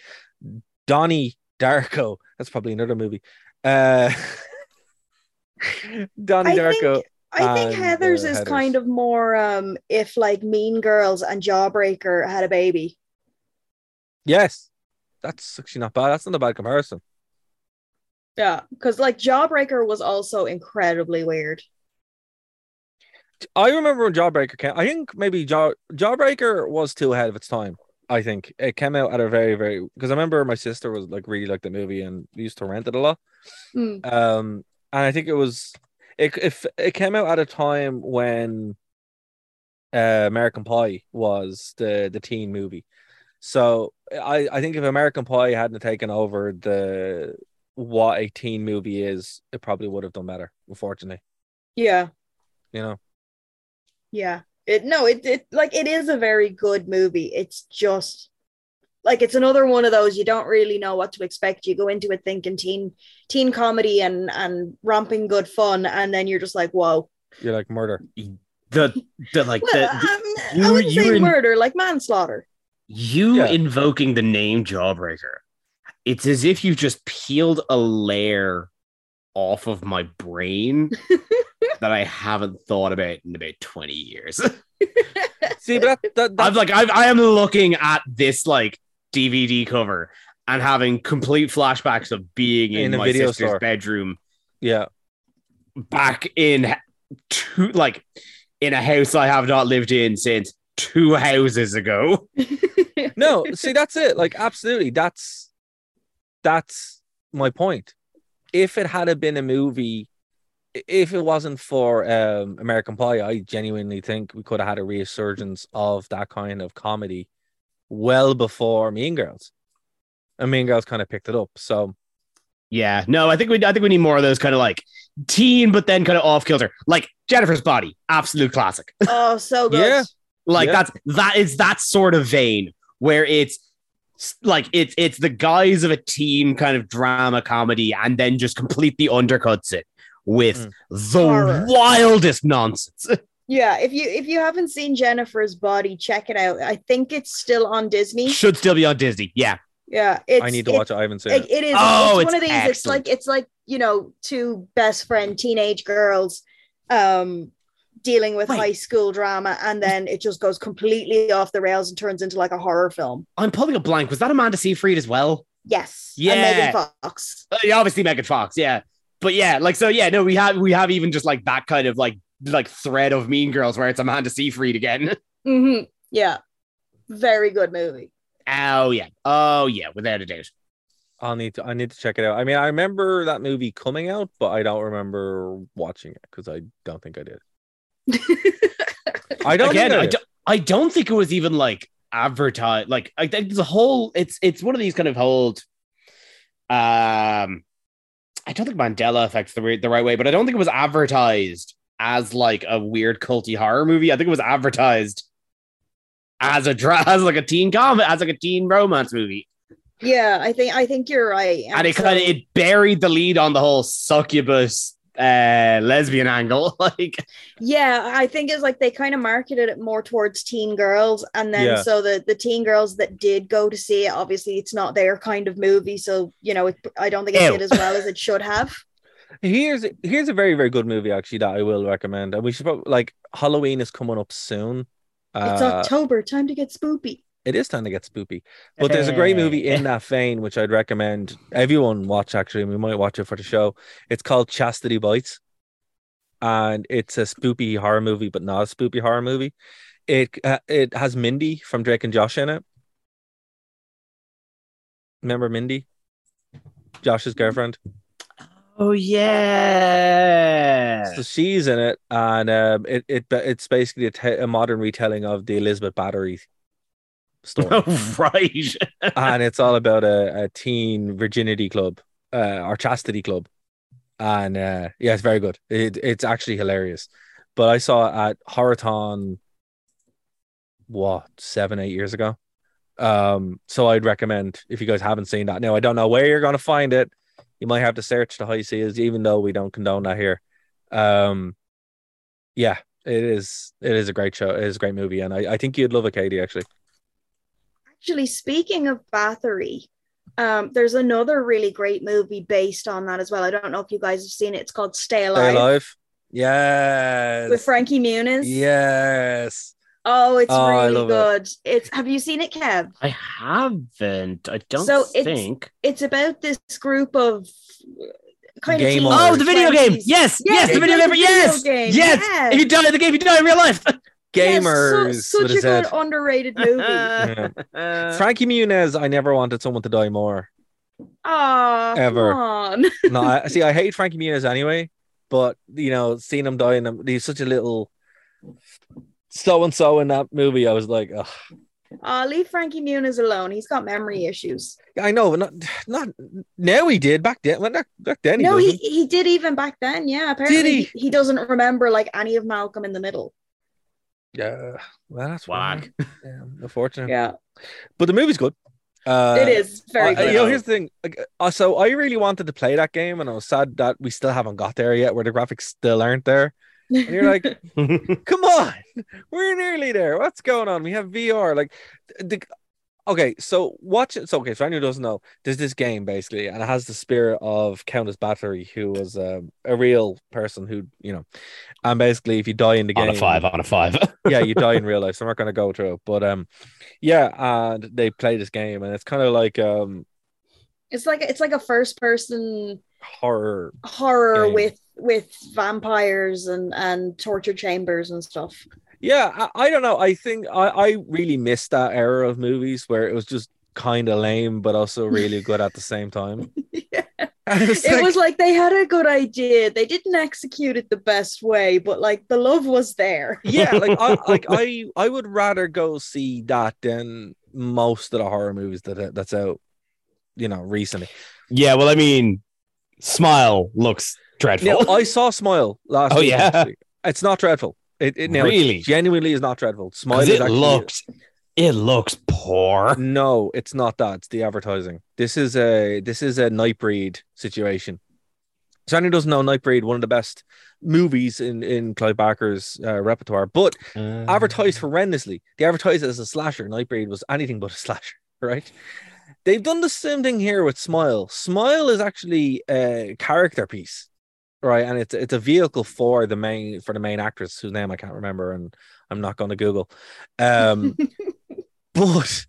Donnie Darko. That's probably another movie. Uh, Donnie I Darko. think I think and, Heathers uh, is Heathers. kind of more um if like Mean Girls and Jawbreaker had a baby. Yes, that's actually not bad. That's not a bad comparison. Yeah, because like Jawbreaker was also incredibly weird. I remember when Jawbreaker came. I think maybe Jaw Jawbreaker was too ahead of its time. I think it came out at a very very because I remember my sister was like really liked the movie and we used to rent it a lot. Mm. Um, and I think it was it if it came out at a time when uh, American Pie was the the teen movie. So I I think if American Pie hadn't taken over the what a teen movie is, it probably would have done better. Unfortunately, Yeah, you know. yeah. It no, it it like it is a very good movie. It's just like it's another one of those you don't really know what to expect. You go into it thinking teen teen comedy and and romping good fun, and then you're just like, whoa. You're like murder. The the like Well, the, um, I you- wouldn't you say in- murder, like manslaughter. You Yeah. invoking the name Jawbreaker. It's as if you've just peeled a layer off of my brain that I haven't thought about in about 20 years. See, but that, that, I'm like, I've, I am looking at this like DVD cover and having complete flashbacks of being in, In my video sister's store. bedroom yeah. back in two, like in a house I have not lived in since two houses ago. No, see, that's it. Like, absolutely. That's that's my point. If it had been a movie, if it wasn't for um, American Pie, I genuinely think we could have had a resurgence of that kind of comedy well before Mean Girls. And Mean Girls kind of picked it up. So Yeah, no, I think we I think we need more of those kind of like teen, but then kind of off kilter, like Jennifer's Body, absolute classic. oh, so good. Yeah. like Yeah. that's that is that sort of vein where it's like it's it's the guise of a team kind of drama comedy, and then just completely undercuts it with Mm. the Horror. wildest nonsense. Yeah, if you if you haven't seen Jennifer's Body, check it out. I think it's still on Disney. Should still be on Disney. Yeah, Yeah, it's, I need to it- watch it. I haven't seen It, it. it is. Oh, it's, one of these. It's like it's like you know two best friend teenage girls, um, dealing with Wait. high school drama, and then it just goes completely off the rails and turns into like a horror film. I'm pulling a blank. Was that Amanda Seyfried as well? Yes. Yeah. And Megan Fox. Uh, yeah, obviously Megan Fox, yeah. But yeah, like so, yeah. No, we have we have even just like that kind of like like thread of Mean Girls where it's Amanda Seyfried again. hmm Yeah. Very good movie. Oh yeah, oh yeah, without a doubt. I'll need to I need to check it out. I mean, I remember that movie coming out, but I don't remember watching it because I don't think I did. I don't Again, think I I, do, I don't think it was even like advertised. Like I think the whole it's it's one of these kind of hold. Um, I don't think Mandela affects the the right way, but I don't think it was advertised as like a weird culty horror movie. I think it was advertised as a dra- as like a teen comedy, as like a teen romance movie. yeah, I think I think you're right. and it so- kind of it buried the lead on the whole succubus uh lesbian angle like Yeah, I think it's like they kind of marketed it more towards teen girls, and then Yeah. so the the teen girls that did go to see it, obviously it's not their kind of movie, so you know, it, I don't think it Ew. did as well as it should have. Here's here's a very very good movie actually that I will recommend, and we should probably like Halloween is coming up soon. It's Uh, October, time to get spoopy. It is time to get spoopy, but there's a great movie in that vein which I'd recommend everyone watch. Actually, we might watch it for the show. It's called Chastity Bites, and it's a spoopy horror movie, but not a spoopy horror movie. It uh, it has Mindy from Drake and Josh in it. Remember Mindy, Josh's girlfriend? oh yeah So she's in it, and um, it it it's basically a, a modern retelling of the Elizabeth Bathory story, right and it's all about a, a teen virginity club, uh, or chastity club, and uh, yeah, it's very good. It, it's actually hilarious. But I saw it at Horrorthon, what seven eight years ago. Um, so I'd recommend if you guys haven't seen that. Now I don't know where you're gonna find it. You might have to search the high seas, even though we don't condone that here. Um, yeah, it is. It is a great show. It is a great movie, and I, I think you'd love it, Katie. Actually, Actually, speaking of Bathory, um, there's another really great movie based on that as well. I don't know if you guys have seen it. It's called Stay Alive, Stay alive. Yes. with Frankie Muniz. Yes. Oh, it's Oh, really love it. good. It's have you seen it, Kev? i haven't i don't So it's- think it's about this group of kind Game of. Oh, the video game. 20s. Yes, yes, the video like game. the Yes, video game, yes. yeah. If you die in the game, you die in real life. Yes, Gamers. so- such a good underrated movie. Yeah. Frankie Muniz, I never wanted someone to die more. Ah, Ever. No, I see. I hate Frankie Muniz anyway, but you know, seeing him die, and he's such a little so and so in that movie. I was like, Ugh. Uh, leave Frankie Muniz alone. He's got memory issues. I know, but not not now. He did back then. Well, back then. He no, he, doesn't. he did even back then. Yeah, apparently he? he? he doesn't remember like any of Malcolm in the Middle. Yeah, well, that's Whack. Yeah, unfortunate. Yeah, but the movie's good. Uh, it is very uh, good. you know, here's the thing. Like, uh, so I really wanted to play that game, and I was sad that we still haven't got there yet, where the graphics still aren't there. And you're like, come on, we're nearly there. What's going on? We have VR. Like, the, okay, so watch it. So, okay, for anyone who doesn't know, there's this game basically, and it has the spirit of Countess Bathory, who was um, a real person who, you know, and basically, if you die in the game, on a five, on a five. yeah, you die in real life. So I'm not going to go through it, but um, yeah, and they play this game, and it's kind of like um It's like it's like a first person horror. horror Game. with with vampires and and torture chambers and stuff. Yeah, I, I don't know. I think I I really missed that era of movies where it was just kind of lame, but also really good at the same time. And it's It like- was like they had a good idea. They didn't execute it the best way, but like the love was there. yeah, like I like I I would rather go see that than most of the horror movies that that's out, you know, recently. yeah, well, I mean, Smile looks dreadful. Now, I saw Smile last Oh, week. yeah? actually. It's not dreadful. It, it now, it Really? genuinely is not dreadful. Smile it actually looks, it looks poor. no, it's not that. It's the advertising. This is a this is a Nightbreed situation. So anyone doesn't know Nightbreed, one of the best movies in in Clive Barker's uh, repertoire, but advertised horrendously. They advertised it as a slasher. Nightbreed was anything but a slasher, right? They've done the same thing here with Smile. Smile is actually a character piece, right? And it's it's a vehicle for the main for the main actress whose name I can't remember, and I'm not going to Google. Um, but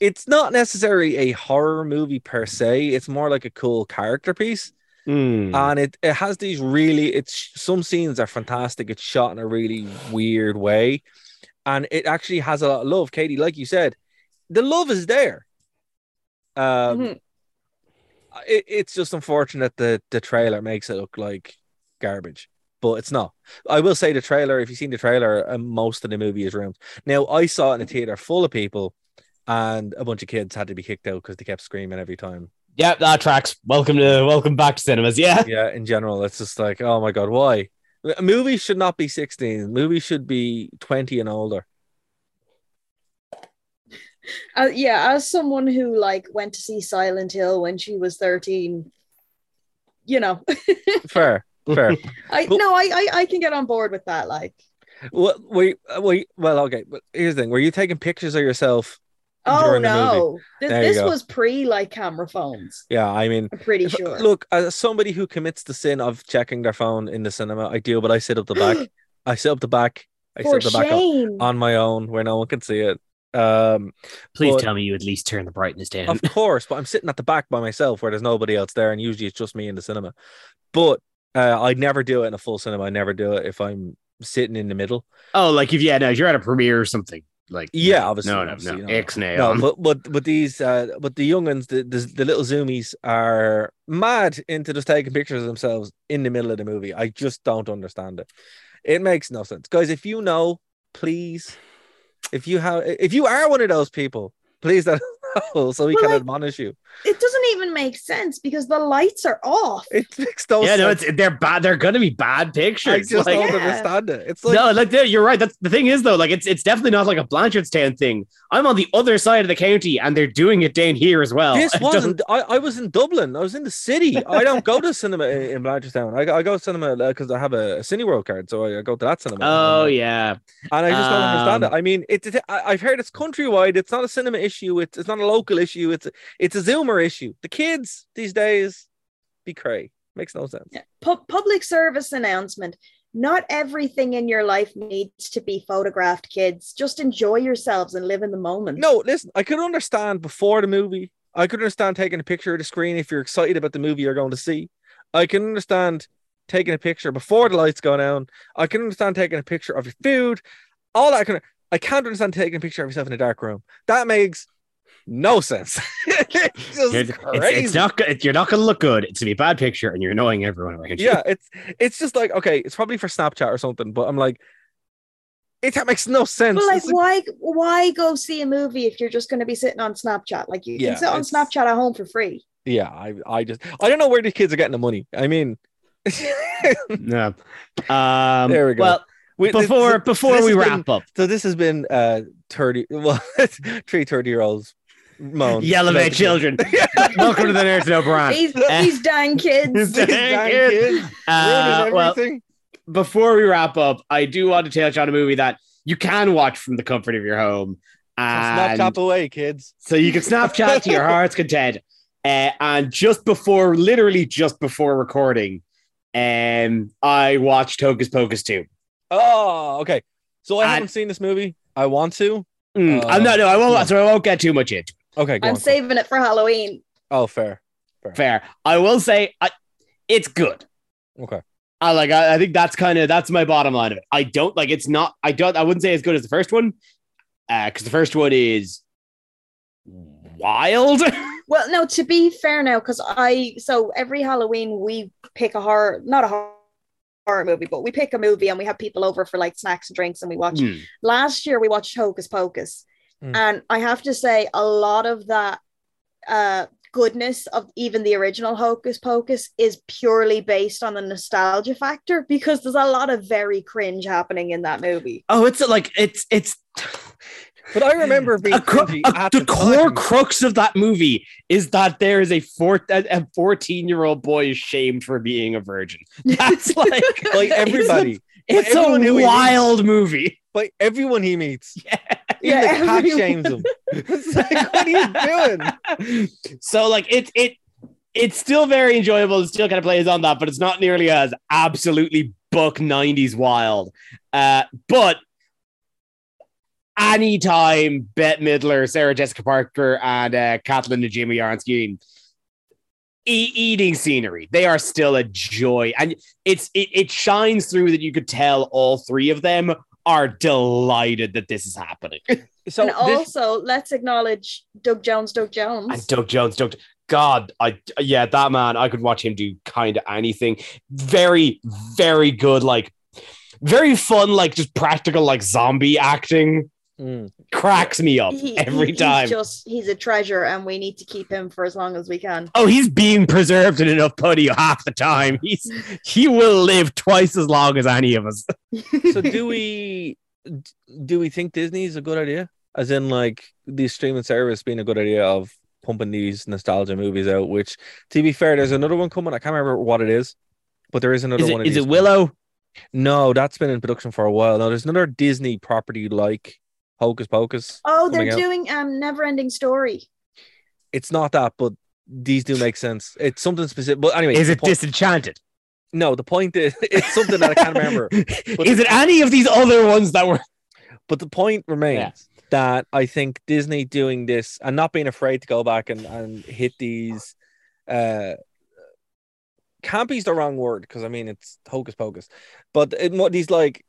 it's not necessarily a horror movie per se. It's more like a cool character piece Hmm. and it, it has these really it's some scenes are fantastic it's shot in a really weird way and it actually has a lot of love katie like you said the love is there um Mhm. It, it's just unfortunate that the trailer makes it look like garbage but it's not. I will say the trailer if you've seen the trailer uh, most of the movie is ruined. Now i saw it in a theater full of people and a bunch of kids had to be kicked out because they kept screaming every time. Yeah, that tracks. Welcome to welcome back to cinemas. Yeah. yeah in general it's just like oh my god why? A movies should not be 16 movies should be 20 and older Uh, yeah, as someone who like went to see Silent Hill when she was 13, you know, fair fair I But- no, I, I I can get on board with that. Like, well, we wait, well okay but here's the thing were you taking pictures of yourself oh during the movie? no, Th- this was pre like camera phones. yeah i mean I'm pretty if- sure. look as somebody who commits the sin of checking their phone in the cinema i do but i sit up the back i sit up the back i for sit up the back on, on my own where no one can see it um Please But- tell me you at least turn the brightness down. Of course, but I'm sitting at the back by myself where there's nobody else there, and usually it's just me in the cinema. But uh, I'd never do it in a full cinema. I never do it if I'm sitting in the middle. oh, like if yeah, no, if you're at a premiere or something. Like Yeah, no, obviously, no, no, obviously, no. Ixnay No, but but but these uh, but the younguns, the, the the little zoomies are mad into just taking pictures of themselves in the middle of the movie. I just don't understand it. It makes no sense, guys. If you know, please, if you have, if you are one of those people, please let us know so we Well, can like- admonish you. It doesn't even make sense because the lights are off. It makes no yeah, no, sense. it's they're bad. They're gonna be bad pictures. I pictures. just like, don't Yeah. understand it. It's like no, like you're right. That's the thing is though, like it's it's definitely not like a Blanchardstown thing. I'm on the other side of the county, and they're doing it down here as well. this It wasn't. I, I was in Dublin. I was in the city. I don't go to cinema in, in Blanchardstown. I, go- I go to cinema because I have a, a Cineworld card, so I, I go to that cinema. Oh yeah, and I just don't understand Um, it. I mean, it, it, I- I've heard it's countrywide. It's not a cinema issue. It's it's not a local issue. It's a, it's a Zoomer issue. The kids these days be cray. Makes no sense. Yeah. Pu- public service announcement. Not everything in your life needs to be photographed, kids. Just enjoy yourselves and live in the moment. No, listen, I could understand before the movie. I could understand taking a picture of the screen if you're excited about the movie you're going to see. I can understand taking a picture before the lights go down. I can understand taking a picture of your food. All that kind of. I can't understand taking a picture of yourself in a dark room. That makes no sense. it's It's, it's not good. You're not going to look good. It's going to be a bad picture, and you're annoying everyone around you. yeah, it's it's just like okay, it's probably for Snapchat or something, but I'm like, it that makes no sense. But like, It's like- why why go see a movie if you're just going to be sitting on Snapchat? Like, you Yeah, can sit on Snapchat at home for free. yeah, I I just I don't know where the kids are getting the money. I mean, No. Um, There we go. Well, we- before this- before this we wrap been- up, so this has been uh 30 well three 30 year olds moan yelling at children. Welcome to the Nerd to Know brand. These these dang kids. Dang Dang kids. kids, Uh, well, before we wrap up, I do want to touch on a movie that you can watch from the comfort of your home. And Snapchat away, kids. so you can Snapchat to your heart's content. Uh, and just before, literally just before recording, um, I watched Hocus Pocus 2. Oh, okay. So I And- haven't seen this movie. I want to. Mm, Uh, I'm not, no, I won't, yeah. so I won't get too much into it. Okay, go I'm on. saving it for Halloween. Oh, fair. Fair. I will say I, it's good. Okay. I like. I, I think that's kind of that's my bottom line of it. I don't like. It's not. I don't. I wouldn't say as good as the first one, because the first one is wild. Well, no, to be fair now, because I so every Halloween we pick a horror, not a horror, horror movie, but we pick a movie and we have people over for like snacks and drinks and we watch. Hmm. Last year we watched Hocus Pocus, Mm. and I have to say a lot of that uh goodness of even the original Hocus Pocus is purely based on the nostalgia factor because there's a lot of very cringe happening in that movie. Oh, it's like it's it's. But I remember being A cru- a- the the core crux of that movie is that there is a four a 14 year old boy is shamed for being a virgin. That's like like everybody, It's a who he wild movie. Like everyone he meets. Yeah. Even Yeah, the shames him. It's like, what are you doing? so like it it it's still very enjoyable. It still kind of plays on that, but it's not nearly as absolutely buck 90s wild. Uh, but anytime Bette Midler, Sarah Jessica Parker, and uh, Kathleen Najimy are on screen, e- eating scenery, they are still a joy, and it's it, it shines through that you could tell all three of them are delighted that this is happening. So and this, also, let's acknowledge Doug Jones, Doug Jones. And Doug Jones, Doug, God, I yeah, that man, I could watch him do kind of anything. Very, very good, like very fun, like just practical, like zombie acting. Mm. Cracks me up He- every he- he's time. just he's a treasure, and we need to keep him for as long as we can. Oh, he's being preserved in enough putty half the time. He's he will live twice as long as any of us. so do we do we think Disney's a good idea? As in like the streaming service being a good idea of pumping these nostalgia movies out, which to be fair, there's another one coming. I can't remember what it is, but there is another Is one. it, of is it Willow? No, that's been in production for a while. No, there's another Disney property like Hocus Pocus. Oh, they're out. doing um Never Ending Story. It's not that, but these do make sense. It's something specific. But anyway, Is it point- Disenchanted? No, the point is it's something that I can't remember. is it any of these other ones that were But the point remains that I think Disney doing this and not being afraid to go back and, and hit these uh campy's the wrong word because I mean it's hocus pocus, but in what these like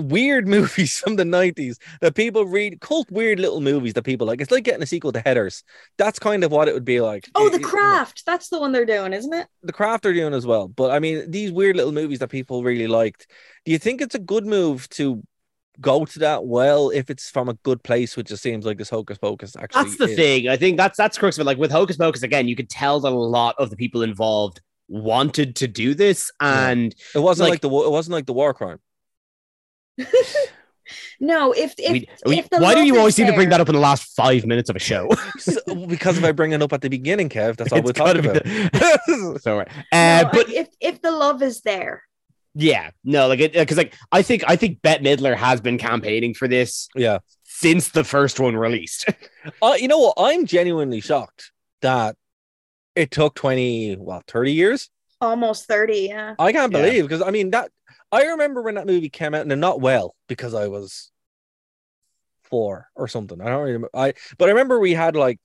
weird movies from the 90s that people read cult weird little movies that people like it's like getting a sequel to heathers that's kind of what it would be like Oh, The it- Craft. That's the one they're doing, isn't it? the craft they're doing as well. But I mean, these weird little movies that people really liked. Do you think it's a good move to go to that well if it's from a good place, which it seems like this hocus pocus actually? That's the is? thing. I think that's that's the crux of it. Like with Hocus Pocus, again, you could tell that a lot of the people involved wanted to do this, Yeah. and It wasn't like- like, the it wasn't like the war crime. No, if if, we, we- if the why do you is always seem to bring that up in the last five minutes of a show? So- because if I bring it up at the beginning, Kev, that's all It's we're talking about. be the- Sorry, No, uh, but if if the love is there, yeah, no, like it because like I think I think Bette Midler has been campaigning for this yeah. since the first one released. Uh, you know what? I'm genuinely shocked that it took 20, well, 30 years? almost thirty. Yeah. I can't believe because I mean that I remember when that movie came out and not well because I was four or something. I don't really remember. I but I remember we had like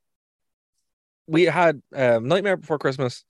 we had um, Nightmare Before Christmas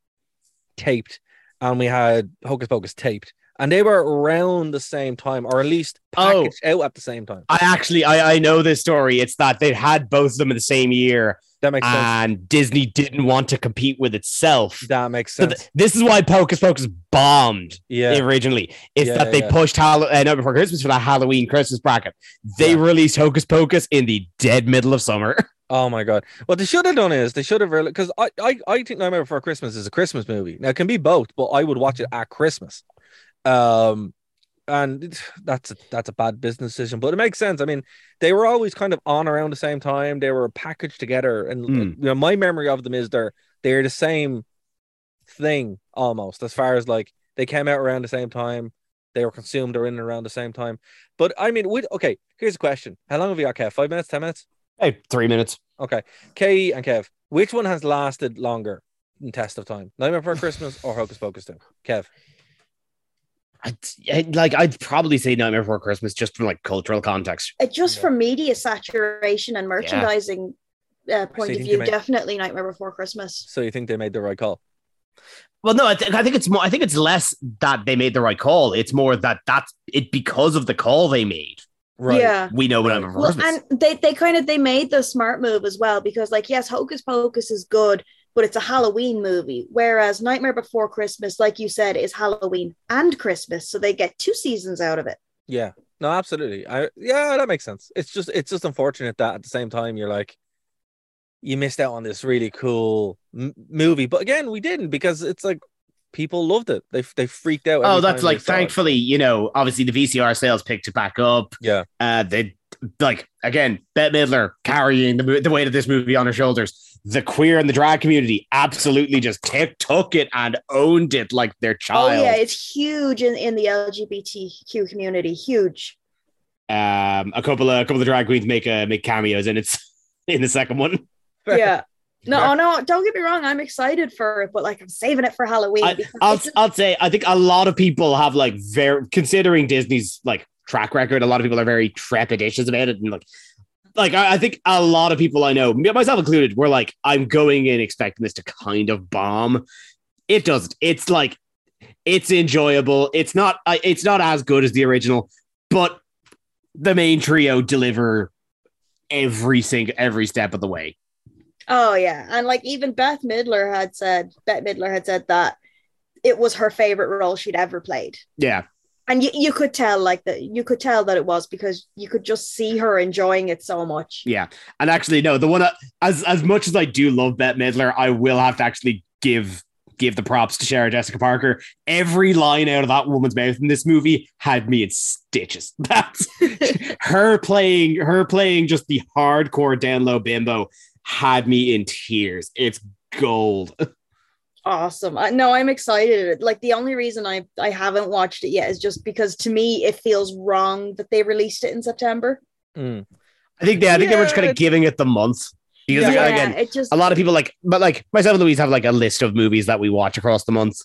taped and we had Hocus Pocus taped, and they were around the same time, or at least Oh. packaged out at the same time. I actually I, I know this story. It's that they had both of them in the same year, That makes sense. and Disney didn't want to compete with itself. That makes So sense. th- this is why Pocus Pocus bombed yeah, originally. It's Yeah, that they yeah. pushed Hall- uh, Night Before Christmas for that Halloween Christmas bracket. They released Hocus Pocus in the dead middle of summer. Oh my god! What they should have done is they should have really because I, I I think Nightmare Before Christmas is a Christmas movie. Now it can be both, but I would watch it at Christmas. Um, and that's a, that's a bad business decision, but it makes sense. I mean, they were always kind of on around the same time. They were packaged together, and Hmm. you know my memory of them is they're they're the same thing almost as far as like they came out around the same time. They were consumed or in and around the same time. But I mean, with okay, here's a question: How long have you got, Kev? Five minutes? Ten minutes? Hey, three minutes. Okay. Kay and Kev, which one has lasted longer in test of time? Nightmare Before Christmas or Hocus Pocus 2? Kev. I'd, I'd- like I'd probably say Nightmare Before Christmas just from like cultural context. It just from media saturation and merchandising uh, point you of view, they might- definitely Nightmare Before Christmas. So you think they made the right call? Well, no, I, th- I think it's more. I think it's less that they made the right call. It's more that that's it because of the call they made. Right. Yeah. We know what Right. Nightmare Before Well, and they, they kind of they made the smart move as well because like yes, Hocus Pocus is good, but it's a Halloween movie, whereas Nightmare Before Christmas, like you said, is Halloween and Christmas, so they get two seasons out of it. Yeah. No, absolutely. I yeah, that makes sense. It's just it's just unfortunate that at the same time you're like you missed out on this really cool m- movie. But again, we didn't because it's like people loved it. They they freaked out. Oh, that's like they it. thankfully, you know, obviously the VCR sales picked it back up. Yeah. Uh, they like again, Bette Midler carrying the the weight of this movie on her shoulders. The queer and the drag community absolutely just took took it and owned it like their child. Oh yeah, it's huge in, in the LGBTQ community, huge. um, a couple of a couple of drag queens make a make cameos and it's in the second one. Yeah. No, oh, no, don't get me wrong. I'm excited for it, but like I'm saving it for Halloween. I, I'll, I'll say I think a lot of people have like very considering Disney's like track record. A lot of people are very trepidatious about it, and like like I, I think a lot of people I know, myself included, were like, I'm going in expecting this to kind of bomb. It doesn't. It's like it's enjoyable. It's not. Uh, it's not as good as the original, but the main trio deliver every single every step of the way. Oh yeah, and like even Beth Midler had said, Beth Midler had said that it was her favorite role she'd ever played, Yeah. And you, you could tell like that you could tell that it was because you could just see her enjoying it so much. Yeah, and actually, no, the one I- as as much as I do love Bette Midler, I will have to actually give give the props to Sarah Jessica Parker. Every line out of that woman's mouth in this movie had me in stitches. That's her playing her playing just the hardcore down low bimbo had me in tears. It's gold. Awesome. I, no, I'm excited. Like the only reason I I haven't watched it yet is just because to me it feels wrong that they released it in September. Mm. I think they I think they were just kind of giving it the month because Yeah. like, again, it just a lot of people like, but like myself and Louise have like a list of movies that we watch across the month.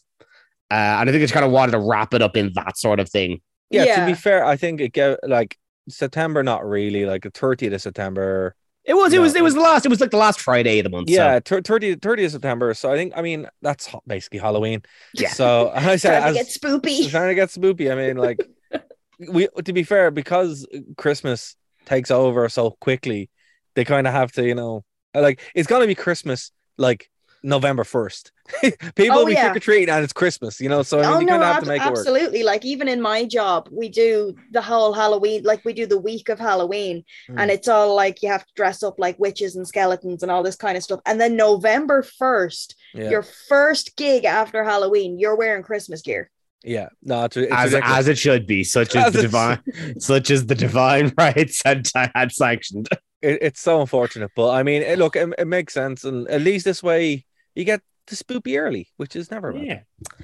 Uh, and I think it's kind of wanted to wrap it up in that sort of thing. Yeah, to be fair, I think it get like September, not really, like the 30th of September. It was, it was, it was the last, it was like the last Friday of the month. Yeah, So. thir- 30, 30th of September. So I think, I mean, that's basically Halloween. Yeah. So and I said, trying to get spoopy. trying to get spoopy. I mean, like, we to be fair, because Christmas takes over so quickly, they kind of have to, you know, like it's gonna be Christmas like November first. People Oh, will be yeah. trick or treating, and it's Christmas, you know. So I mean, oh you no, kind of have ab- to make it work. absolutely. Like even in my job, we do the whole Halloween, like we do the week of Halloween, Mm. and it's all like you have to dress up like witches and skeletons and all this kind of stuff. And then November first, Yeah, your first gig after Halloween, you're wearing Christmas gear. yeah. No, it's, it's As, as it should be, such as As the divine, such as the divine rights had, had sanctioned. it, it's so unfortunate, but I mean, it, look, it, it makes sense, and at least this way you get the spoopy early, which is never bad. Yeah.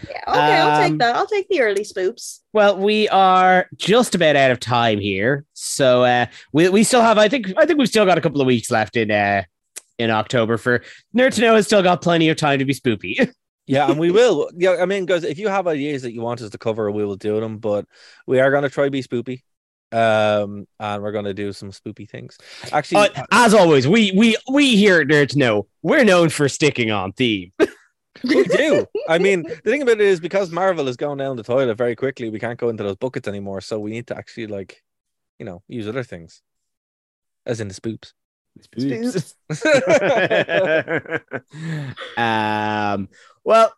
Yeah, okay, I'll Um, take that. I'll take the early spoops. Well, we are just about out of time here, so uh, we we still have. I think I think we've still got a couple of weeks left in uh in October for Nerd to Know has still got plenty of time to be spoopy. Yeah, and we will. Yeah, I mean, guys, if you have ideas that you want us to cover, we will do them. But we are going to try be spoopy, um, and we're going to do some spoopy things. Actually, Uh, as always, we we we here at Nerd to Know we're known for sticking on theme. We do. I mean, the thing about it is because Marvel is going down the toilet very quickly, we can't go into those buckets anymore. So we need to actually like, you know, use other things. As in the spoops. Spoops. um, well,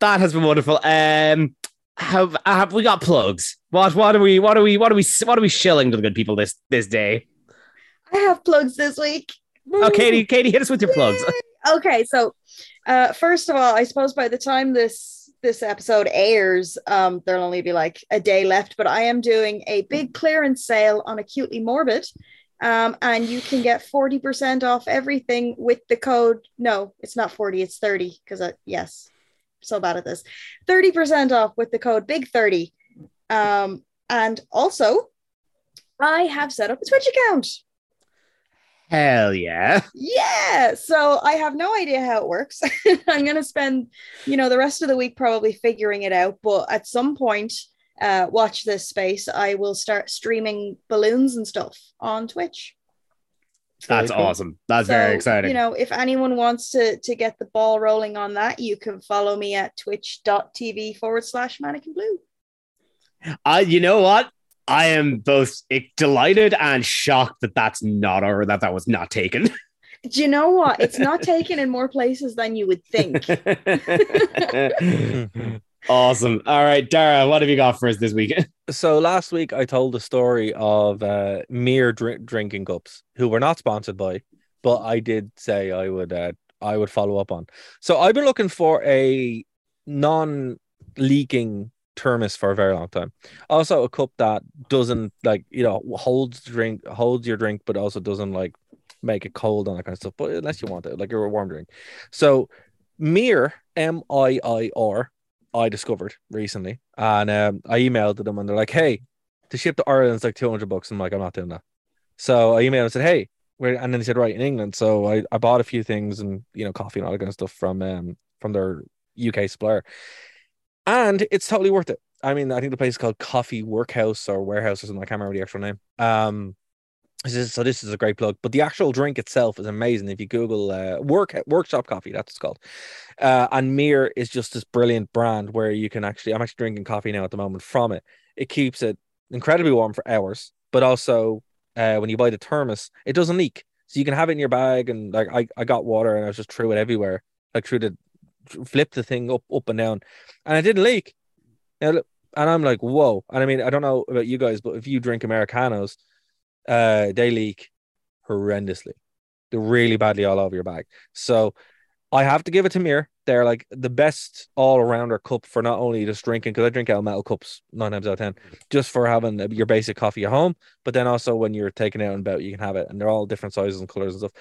that has been wonderful. Um, have have we got plugs? What what are we what are we what are we what are we shilling to the good people this this day? I have plugs this week. Oh, Katie, Katie, hit us with your plugs. okay so uh first of all i suppose by the time this this episode airs um there'll only be like a day left but i am doing a big clearance sale on acutely morbid um and you can get 40% off everything with the code no it's not 40 it's 30 because yes so bad at this. 30% off with the code big 30 um and also i have set up a twitch account. Hell yeah! yeah so i have no idea how it works. I'm going to spend you know the rest of the week probably figuring it out but at some point uh watch this space. I will start streaming balloons and stuff on twitch That's cool. awesome. That's So, very exciting. you know if anyone wants to to get the ball rolling on that you can follow me at twitch.tv forward slash mannequin blue Uh, you know what? I am both delighted and shocked that that's not or that that was not taken. do you know what it's not taken in more places than you would think awesome. All right, Dara, what have you got for us this week? So last week I told the story of uh, MiiR drink- drinking cups who were not sponsored by, but I did say I would uh, I would follow up on. So I've been looking for a non-leaking thermos for a very long time. Also a cup that doesn't like you know holds drink holds your drink, but also doesn't like make it cold and that kind of stuff. But unless you want it, like you're a warm drink. So MiiR M I I R I discovered recently, and um, I emailed them, and they're like, "Hey, to ship to Ireland is like two hundred bucks." I'm like, "I'm not doing that." So I emailed and said, "Hey, where?" And then they said, "Right in England." So I, I bought a few things and you know coffee and all that kind of stuff from um from their UK supplier, and it's totally worth it. I mean, I think the place is called Coffee Workhouse or Warehouse or something. I can't remember the actual name. Um, this is, so this is a great plug, but the actual drink itself is amazing. If you Google uh, work workshop coffee, that's it's called. Uh, and MiiR is just this brilliant brand where you can actually, I'm actually drinking coffee now at the moment from it. It keeps it incredibly warm for hours, but also uh, when you buy the thermos, it doesn't leak. So you can have it in your bag. And like I, I got water and I just threw it everywhere, like threw the, flip the thing up, up and down, and it didn't leak. And I'm like, whoa. And I mean, I don't know about you guys, but if you drink Americanos, uh, they leak horrendously. They're really badly all over your bag. So I have to give it to MiiR. They're like the best all rounder cup for not only just drinking, because I drink out metal cups nine times out of 10, just for having your basic coffee at home. But then also when you're taking out and about, you can have it. And they're all different sizes and colors and stuff.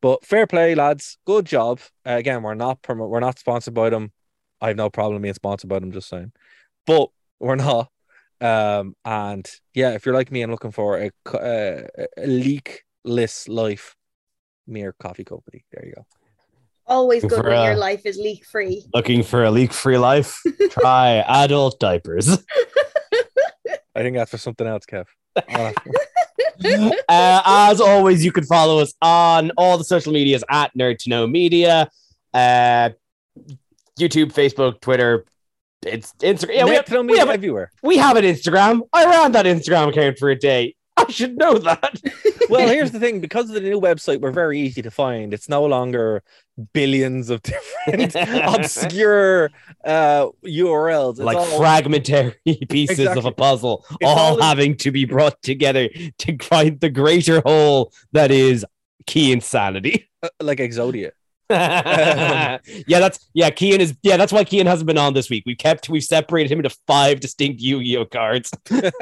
But fair play, lads. Good job. Uh, again, we're not promo- we're not sponsored by them. I have no problem being sponsored by them, just saying. But we're not. Um, and yeah, if you're like me and looking for a, co- uh, a leakless life, MiiR Coffee Company. There you go. always good For, when your uh, life is leak free Looking for a leak-free life? Try adult diapers. I think that's for something else, Kev. Uh, uh, as always, you can follow us on all the social medias at Nerd to Know Media, uh, YouTube, Facebook, Twitter. It's Instagram. Yeah, we have, we, have, everywhere. we have an Instagram. I ran that Instagram account for a day. I should know that. Well, here's the thing: because of the new website, we're very easy to find. It's no longer billions of different obscure uh, URLs. It's like all- fragmentary pieces of a puzzle, It's all all having to be brought together to find the greater whole that is key insanity. uh, like Exodia. yeah, that's yeah. Kian is yeah. That's why Kian hasn't been on this week. We've kept we've separated him into five distinct Yu-Gi-Oh cards. but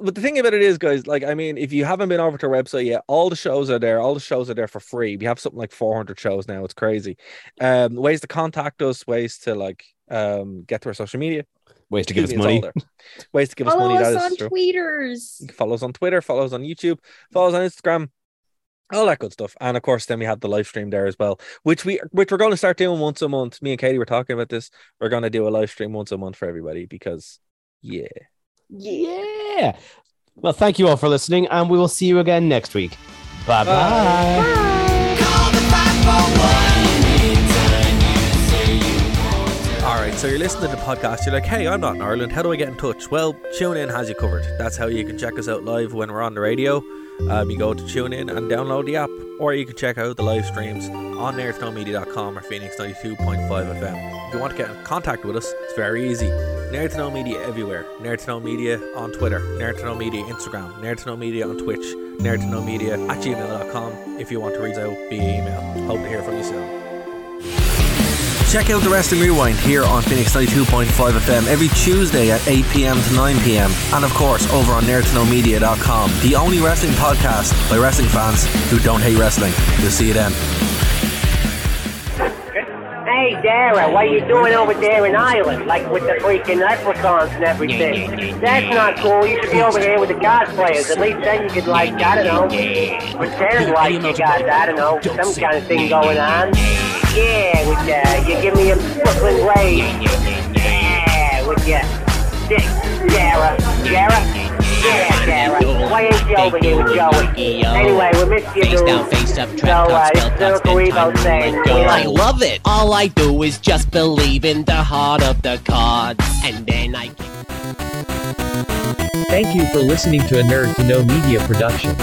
but the thing about it is, guys, like I mean, if you haven't been over to our website yet, all the shows are there. All the shows are there for free. We have something like 400 shows now. It's crazy. Um, ways to contact us, ways to like um get to our social media. Ways to give us Excuse me, money. Ways to give us money. follow money. us That on is true. tweeters You can follow us on Twitter, follow us on YouTube, follow us on Instagram, all that good stuff. And of course, then we had the live stream there as well, which we which we're going to start doing once a month. Me and Katie were talking about this. We're going to do a live stream once a month for everybody because yeah, yeah. Well, thank you all for listening, and we will see you again next week. Bye-bye. bye All right, so you're listening to the podcast. You're like, hey, I'm not in Ireland. How do I get in touch? Well, TuneIn has you covered. That's how you can check us out live when we're on the radio. Um, you go to TuneIn and download the app, or you can check out the live streams on nerdtoknowmedia.com or Phoenix 92.5 FM. If you want to get in contact with us, it's very easy. Nerd Media everywhere. Nerd Media on Twitter, Nerd Media Instagram, Nerd Media on Twitch, Nerd Media at gmail.com if you want to reach out via email. Hope to hear from you soon. Check out the Wrestling Rewind here on Phoenix 92.5 FM every Tuesday at 8 pm to 9 pm. And of course, over on nerdtoknowmedia.com, the only wrestling podcast by wrestling fans who don't hate wrestling. We'll see you then. Hey, Dara, what are you doing over there in Ireland? Like with the freaking leprechauns and everything. That's not cool. You should be over here with the God players. At least then you could, like, I don't know, pretend like you got, I don't know, some kind of thing going on. Yeah, with uh, you give me a Brooklyn way. Yeah, with your dick, Dara. Dara? Yeah, Dara. Why ain't you over here Joey? Anyway, we missed you, Face dude. down, face up, So, uh, talk, it's spell talk, Circle spend Evo time, saying, let go. I love it. All I do is just believe in the heart of the cards, and then I. Thank you for listening to a Nerd to Know Media production.